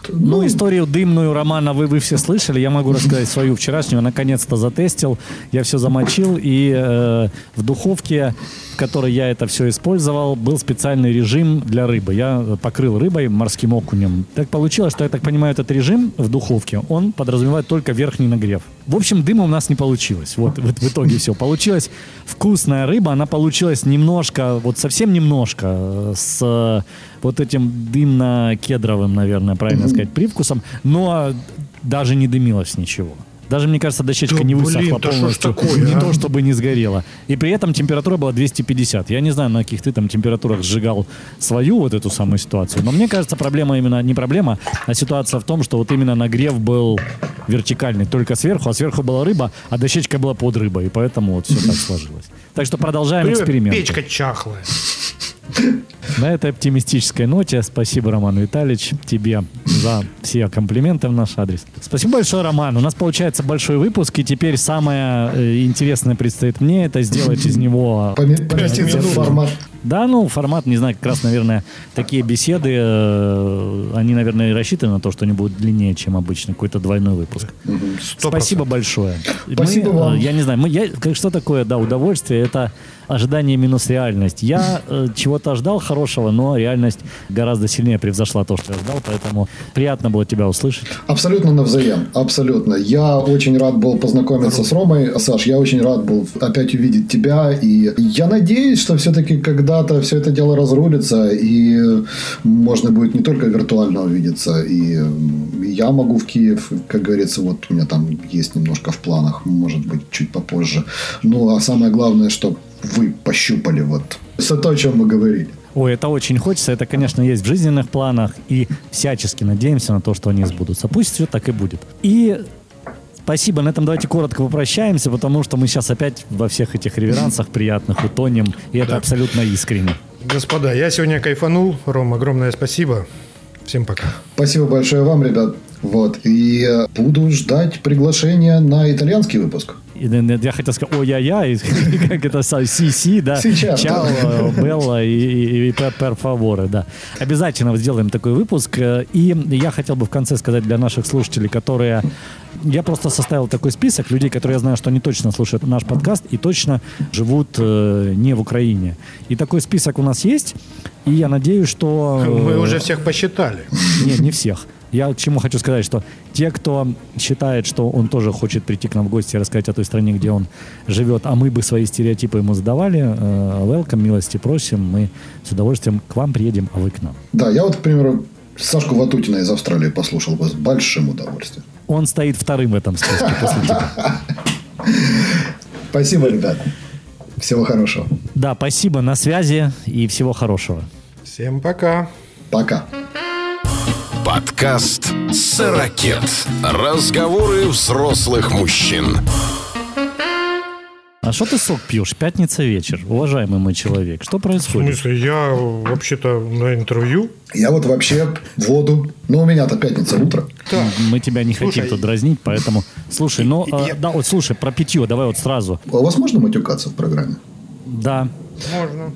Ну, историю дымную романа вы, вы все слышали. Я могу рассказать свою вчерашнюю. Наконец-то затестил. Я все замочил. И э, в духовке, в которой я это все использовал, был специальный режим для рыбы. Я покрыл рыбой морским окунем. Так получилось, что, я так понимаю, этот режим в духовке, он подразумевает только верхний нагрев. В общем, дыма у нас не получилось. Вот, вот в итоге все. Получилась вкусная рыба. Она получилась немножко, вот совсем немножко, э, с э, вот этим дымно-кедровым, наверное, правильно сказать, привкусом, но даже не дымилось ничего. Даже, мне кажется, дощечка Да не блин, высохла да что ж полностью. такое, не а? то, чтобы не сгорела. И при этом температура была 250. Я не знаю, на каких ты там температурах сжигал свою вот эту самую ситуацию. Но мне кажется, проблема именно не проблема, а ситуация в том, что вот именно нагрев был вертикальный, только сверху, а сверху была рыба, а дощечка была под рыбой. И поэтому вот все так сложилось. Так что продолжаем эксперимент. Печка чахлая. На этой оптимистической ноте спасибо, Роман Витальевич, тебе за все комплименты в наш адрес. Спасибо большое, Роман. У нас получается большой выпуск, и теперь самое э, интересное предстоит мне, это сделать из него... Поме- Поместиться в формат. Да, ну, формат, не знаю, как раз, наверное, такие беседы, э, они, наверное, рассчитаны на то, что они будут длиннее, чем обычно, какой-то двойной выпуск. Сто Спасибо процентов. большое. Спасибо Мы, э, вам. Я не знаю, мы, я, как, что такое, да, удовольствие? Это ожидание минус реальность. Я э, чего-то ждал хорошего, но реальность гораздо сильнее превзошла то, что я ждал, поэтому приятно было тебя услышать. Абсолютно навзаем, абсолютно. Я очень рад был познакомиться с Ромой. Саш, я очень рад был опять увидеть тебя. И я надеюсь, что все-таки когда-то все это дело разрулится, и можно будет не только виртуально увидеться. И я могу в Киев, как говорится, вот у меня там есть немножко в планах, может быть, чуть попозже. Ну, а самое главное, что вы пощупали вот все то, о чем мы говорили. Ой, это очень хочется, это, конечно, есть в жизненных планах, и всячески надеемся на то, что они сбудутся. Пусть все так и будет. И Спасибо. На этом давайте коротко попрощаемся, потому что мы сейчас опять во всех этих реверансах приятных утонем, и это Да. абсолютно искренне. Господа, я сегодня кайфанул. Ром, огромное спасибо. Всем пока. Спасибо большое вам, ребят. Вот. И э, буду ждать приглашения на итальянский выпуск. И, э, Я хотел сказать ой-я-я, как это си-си, да, Сейчас, чао, да. э, белла и, и, и пер, пер фаворе, да. Обязательно сделаем такой выпуск. И я хотел бы в конце сказать для наших слушателей, которые... Я просто составил такой список людей, которые я знаю, что они точно слушают наш подкаст и точно живут э, не в Украине. И такой список у нас есть, и я надеюсь, что... э, Мы уже всех посчитали. нет, не всех. Я к чему хочу сказать, что те, кто считает, что он тоже хочет прийти к нам в гости и рассказать о той стране, где он живет, а мы бы свои стереотипы ему задавали, э, welcome, милости просим, мы с удовольствием к вам приедем, а вы к нам. Да, я вот, к примеру, Сашку Ватутина из Австралии послушал бы с большим удовольствием. Он стоит вторым в этом списке после тебя. Спасибо, ребят. Всего хорошего. Да, спасибо, на связи и всего хорошего. Всем пока. Пока. Подкаст «Сорокет». Разговоры взрослых мужчин. А что ты сок пьешь? Пятница вечер, уважаемый мой человек. Что В происходит? смысле, я вообще-то на интервью. Я вот вообще воду. Ну, у меня-то пятница утро. Мы тебя не Слушай, хотим тут дразнить, поэтому... Слушай, ну, я- э, да, вот слушай, про питье давай вот сразу. А у вас можно матюкаться в программе? Да, Можно.